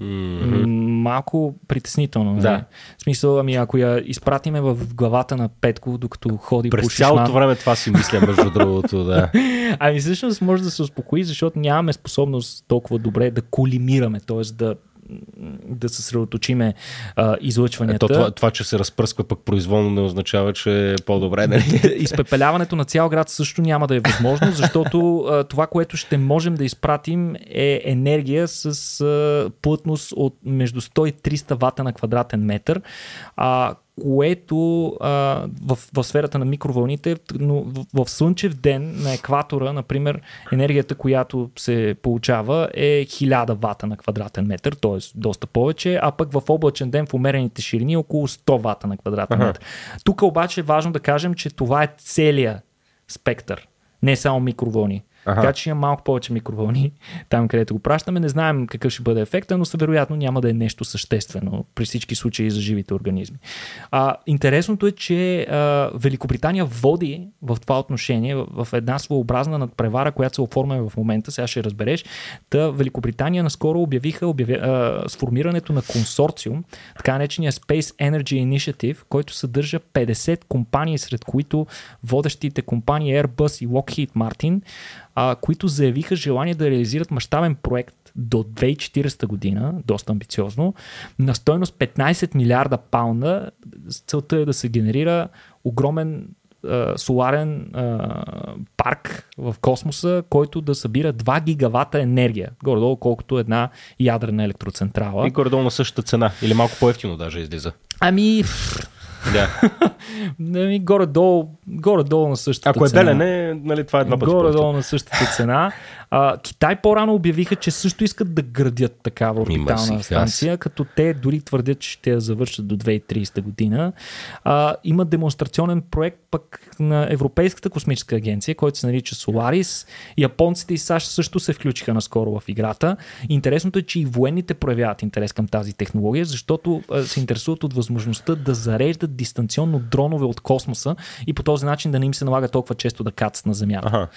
Mm-hmm. Малко притеснително. Да. Не? В смисъл, ами ако я изпратиме в главата на Петко, докато ходи През по шишман... цялото време това си мисля, между другото, да. Ами всъщност може да се успокои, защото нямаме способност толкова добре да колимираме, т.е. да да съсредоточиме а, излъчванията. Ето, това, това, че се разпръсква пък произволно не означава, че е по-добре. Нали? Изпепеляването на цял град също няма да е възможно, защото а, това, което ще можем да изпратим е енергия с а, плътност от между 100 и 300 вата на квадратен метър, а, което а, в, в сферата на микровълните, но в, в слънчев ден на екватора, например, енергията, която се получава е 1000 вата на квадратен метър, т.е. доста повече, а пък в облачен ден в умерените ширини е около 100 вата на квадратен метър. Тук обаче е важно да кажем, че това е целият спектър, не само микровълни. Ага. Така че има малко повече микровълни там, където го пращаме. Не знаем какъв ще бъде ефекта, но вероятно няма да е нещо съществено при всички случаи за живите организми. А, интересното е, че а, Великобритания води в това отношение в една своеобразна надпревара, която се оформя в момента, сега ще разбереш. Та Великобритания наскоро обявиха обяви, а, сформирането на консорциум, така наречения Space Energy Initiative, който съдържа 50 компании, сред които водещите компании Airbus и Lockheed Martin, а, които заявиха желание да реализират мащабен проект до 2040 година, доста амбициозно, на стойност 15 милиарда паунда. Целта е да се генерира огромен а, соларен а, парк в космоса, който да събира 2 гигавата енергия, горе-долу колкото една ядрена електроцентрала. И горе-долу на същата цена, или малко по-ефтино даже излиза. Ами, Да. Ами, горе-долу, горе-долу на същата Ако е цена. белене, нали, това е два пъти Горе-долу на същата цена. А, Китай по-рано обявиха, че също искат да градят такава орбитална станция, като те дори твърдят, че ще я завършат до 2030 година. А, има демонстрационен проект пък на Европейската космическа агенция, който се нарича Solaris. Японците и САЩ също се включиха наскоро в играта. Интересното е, че и военните проявяват интерес към тази технология, защото се интересуват от възможността да зареждат дистанционно дронове от космоса и по този начин да не им се налага толкова често да кацат на Земята. Ага.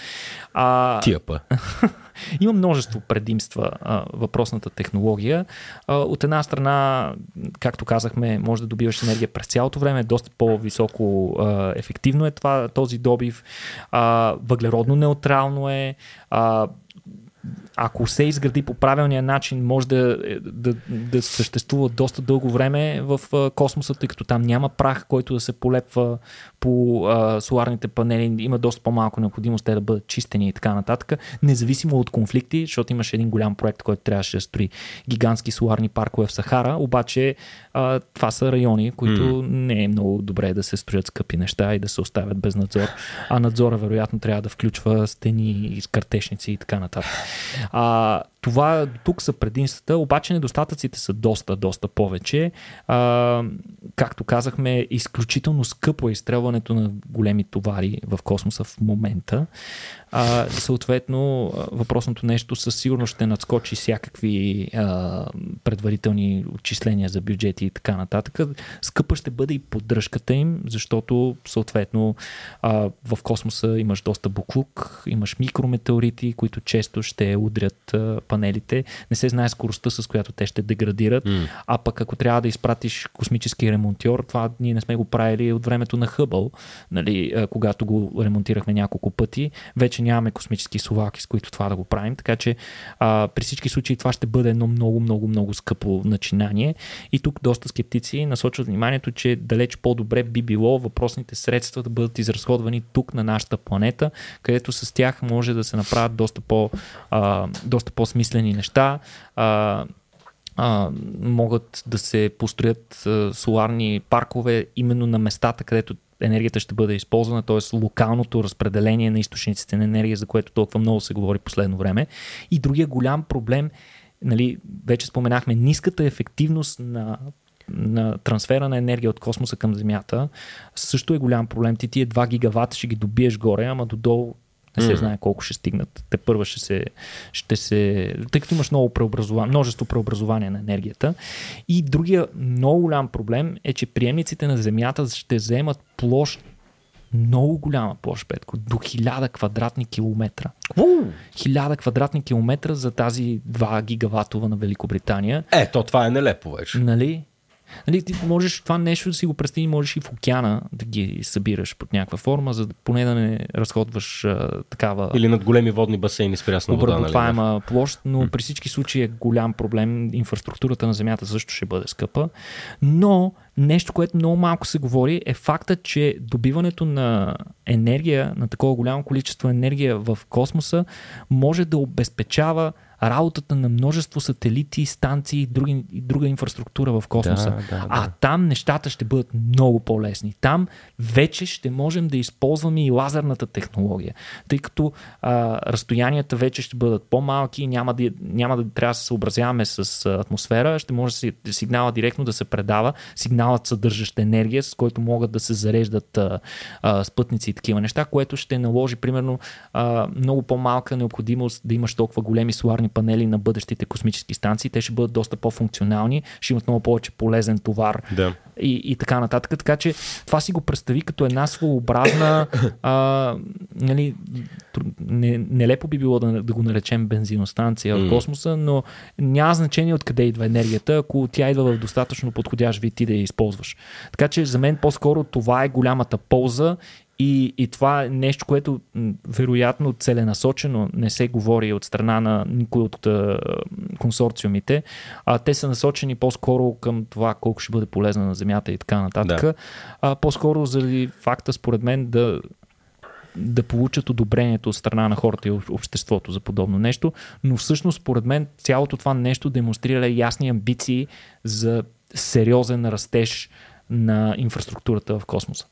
А, Тия па. има множество предимства а, въпросната технология. А, от една страна, както казахме, може да добиваш енергия през цялото време, доста по-високо а, ефективно е това, този добив, а, въглеродно неутрално е, а, ако се изгради по правилния начин, може да, да, да съществува доста дълго време в космоса, тъй като там няма прах, който да се полепва по а, соларните панели. Има доста по-малко необходимост те да бъдат чистени и така нататък. Независимо от конфликти, защото имаше един голям проект, който трябваше да строи гигантски соларни паркове в Сахара, обаче а, това са райони, които mm. не е много добре да се строят скъпи неща и да се оставят без надзор. А надзора вероятно трябва да включва стени, картешници и така нататък. А, това тук са предимствата, обаче недостатъците са доста, доста повече. А, както казахме, изключително скъпо е изстрелването на големи товари в космоса в момента. А, съответно, въпросното нещо със сигурност ще надскочи всякакви а, предварителни отчисления за бюджети и така нататък. Скъпа ще бъде и поддръжката им, защото съответно а, в космоса имаш доста буклук, имаш микрометеорити, които често ще удрят а, панелите. Не се знае скоростта, с която те ще деградират. Mm. А пък ако трябва да изпратиш космически ремонтьор, това ние не сме го правили от времето на Хъбъл, нали, когато го ремонтирахме няколко пъти. Вече нямаме космически словаки, с които това да го правим. Така че а, при всички случаи това ще бъде едно много, много, много скъпо начинание. И тук доста скептици насочват вниманието, че далеч по-добре би било въпросните средства да бъдат изразходвани тук на нашата планета, където с тях може да се направят доста, по, а, доста по-смислени неща. А, а, могат да се построят а, соларни паркове именно на местата, където енергията ще бъде използвана, т.е. локалното разпределение на източниците на енергия, за което толкова много се говори последно време. И другия голям проблем, нали, вече споменахме, ниската ефективност на на трансфера на енергия от космоса към Земята също е голям проблем. Ти тия 2 гигавата ще ги добиеш горе, ама додолу не се знае колко ще стигнат. Те първа ще се, ще се... Тъй като имаш много преобразование, множество преобразование на енергията. И другия много голям проблем е, че приемниците на Земята ще вземат площ много голяма площ, Петко, до 1000 квадратни километра. 1000 квадратни километра за тази 2 гигаватова на Великобритания. Е, то това е нелепо вече. Нали? Нали, ти можеш това нещо да си го представи, можеш и в океана да ги събираш под някаква форма, за да поне да не разходваш а, такава Или над големи водни басейни с прясна вода. Нали? обработваема площ, но при всички случаи е голям проблем. Инфраструктурата на Земята също ще бъде скъпа. Но нещо, което много малко се говори е факта, че добиването на енергия, на такова голямо количество енергия в космоса може да обезпечава работата на множество сателити, станции и, други, и друга инфраструктура в космоса. Да, да, да. А там нещата ще бъдат много по-лесни. Там вече ще можем да използваме и лазерната технология, тъй като а, разстоянията вече ще бъдат по-малки, няма да, няма да трябва да се съобразяваме с атмосфера, ще може си- сигнала директно да се предава, сигналът съдържащ енергия, с който могат да се зареждат а, а, спътници и такива неща, което ще наложи примерно а, много по-малка необходимост да имаш толкова големи соларни панели на бъдещите космически станции. Те ще бъдат доста по-функционални, ще имат много повече полезен товар Да. и, и така нататък. Така че това си го представи като една своеобразна. а, нали, не, нелепо би било да, да го наречем бензиностанция в М. космоса, но няма значение откъде идва енергията, ако тя идва в достатъчно подходящ вид ти да я използваш. Така че за мен по-скоро това е голямата полза и, и това е нещо, което вероятно целенасочено не се говори от страна на никой от а, консорциумите, а те са насочени по-скоро към това колко ще бъде полезна на Земята и така нататък. Да. А, по-скоро заради факта, според мен, да да получат одобрението от страна на хората и об- обществото за подобно нещо, но всъщност според мен цялото това нещо демонстрира ясни амбиции за сериозен растеж на инфраструктурата в космоса.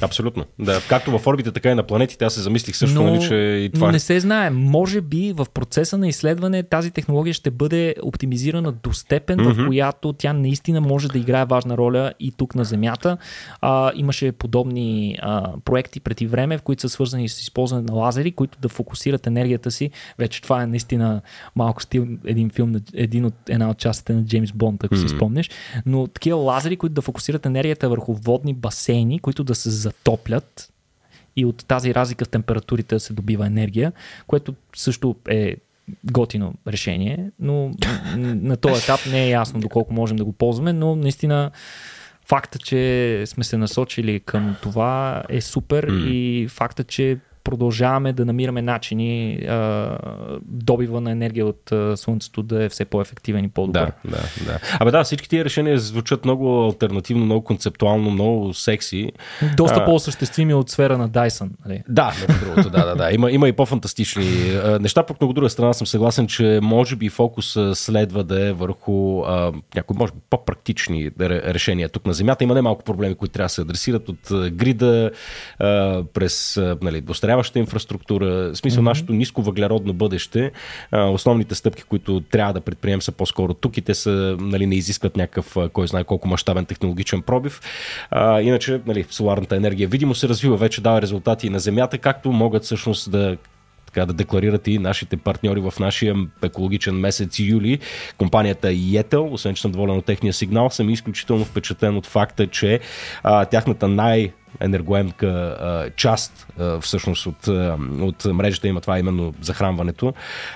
Абсолютно. Да. Както в орбита, така и на планетите. Аз се замислих също, но, нали, че и това но не се знае. Може би в процеса на изследване тази технология ще бъде оптимизирана до степен, mm-hmm. в която тя наистина може да играе важна роля и тук на Земята. А, имаше подобни а, проекти преди време, в които са свързани с използване на лазери, които да фокусират енергията си. Вече това е наистина малко стил един филм, един от, една от частите на Джеймс Бонд, ако mm-hmm. си спомнеш. Но такива лазери, които да фокусират енергията върху водни басейни, които да се затоплят и от тази разлика в температурите се добива енергия, което също е готино решение, но на този етап не е ясно доколко можем да го ползваме, но наистина факта, че сме се насочили към това е супер М. и факта, че продължаваме да намираме начини а, добива на енергия от а, Слънцето да е все по-ефективен и по-добър. Да, да, да. Абе да, всички тия решения звучат много альтернативно, много концептуално, много секси. Доста А. по-осъществими от сфера на Dyson. Нали? Да, между другото, да, да, да. Има, има и по-фантастични а, неща, пък много друга страна съм съгласен, че може би фокус следва да е върху а, някои, може би, по-практични ре- решения тук на Земята. Има немалко проблеми, които трябва да се адресират от грида а, през а, нали, достаряваща инфраструктура. В смисъл, mm-hmm. нашето ниско въглеродно бъдеще. А, основните стъпки, които трябва да предприемем са по-скоро тук и те са, нали, не изискват някакъв, кой знае колко мащабен технологичен пробив. А, иначе, нали, соларната енергия видимо се развива, вече дава резултати и на Земята, както могат всъщност да така да декларират и нашите партньори в нашия екологичен месец юли. Компанията Yetel, освен че съм доволен от техния сигнал, съм изключително впечатлен от факта, че а, тяхната най- енергоемка а, част а, всъщност от, а, от мрежата има това именно захранването.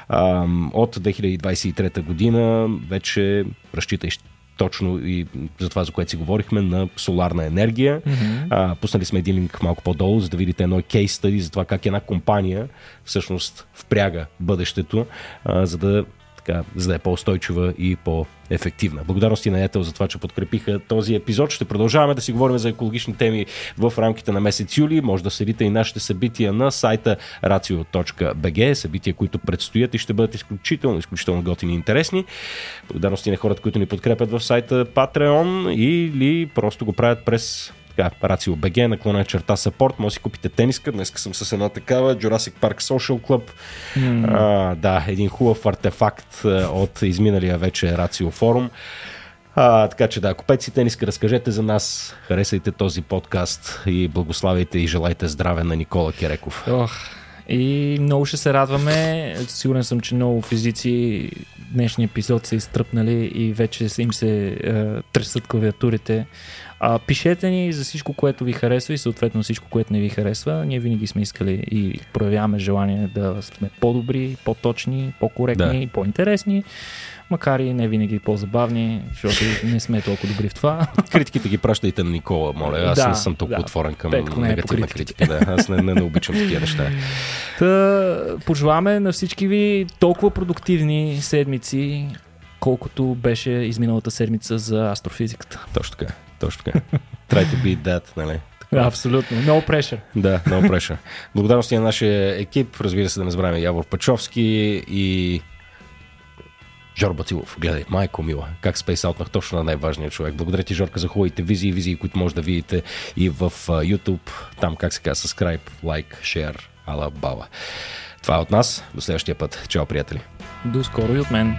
А, от 2023 година вече разчитай точно и за това, за което си говорихме, на соларна енергия. Mm-hmm. А, пуснали сме един линк малко по-долу, за да видите едно кейс стади за това как една компания всъщност впряга бъдещето, а, за да така, за да е по-устойчива и по-ефективна. Благодарности на Етел за това, че подкрепиха този епизод. Ще продължаваме да си говорим за екологични теми в рамките на месец юли. Може да следите и нашите събития на сайта racio.bg, събития, които предстоят и ще бъдат изключително, изключително готини и интересни. Благодарности на хората, които ни подкрепят в сайта Patreon или просто го правят през така, Рацио БГ, наклона черта саппорт, може да си купите тениска, днес съм с една такава, Jurassic Park Social Club, mm. а, да, един хубав артефакт от изминалия вече Рацио форум. А, така че да, купете си тениска, разкажете за нас, харесайте този подкаст и благославяйте и желайте здраве на Никола Кереков. Ох, и много ще се радваме. Сигурен съм, че много физици днешния епизод са изтръпнали и вече им се е, тресат клавиатурите А, пишете ни за всичко, което ви харесва и съответно всичко, което не ви харесва. Ние винаги сме искали и проявяваме желание да сме по-добри, по-точни, по-коректни, да. по-интересни макар и не винаги по-забавни, защото не сме толкова добри в това. Критиките ги пращайте на Никола, моля. Аз да, не съм толкова да, отворен към Петко негативна е критика. Да, аз не, не, не обичам такива неща. Та, пожелаваме на всички ви толкова продуктивни седмици, колкото беше изминалата седмица за астрофизиката. Точно така, точно така. Try to beat that, нали? Да, абсолютно. No pressure. Да, no pressure. Благодарности на нашия екип, разбира се да не забравяме Явор Пачовски и Жор Бацилов, гледай, майко мила, как спейсаутнах точно на най-важния човек. Благодаря ти, Жорка, за хубавите визии, визии, които може да видите и в YouTube, там как се казва, subscribe, like, share, ала баба. Това е от нас. До следващия път. Чао, приятели. До скоро и от мен.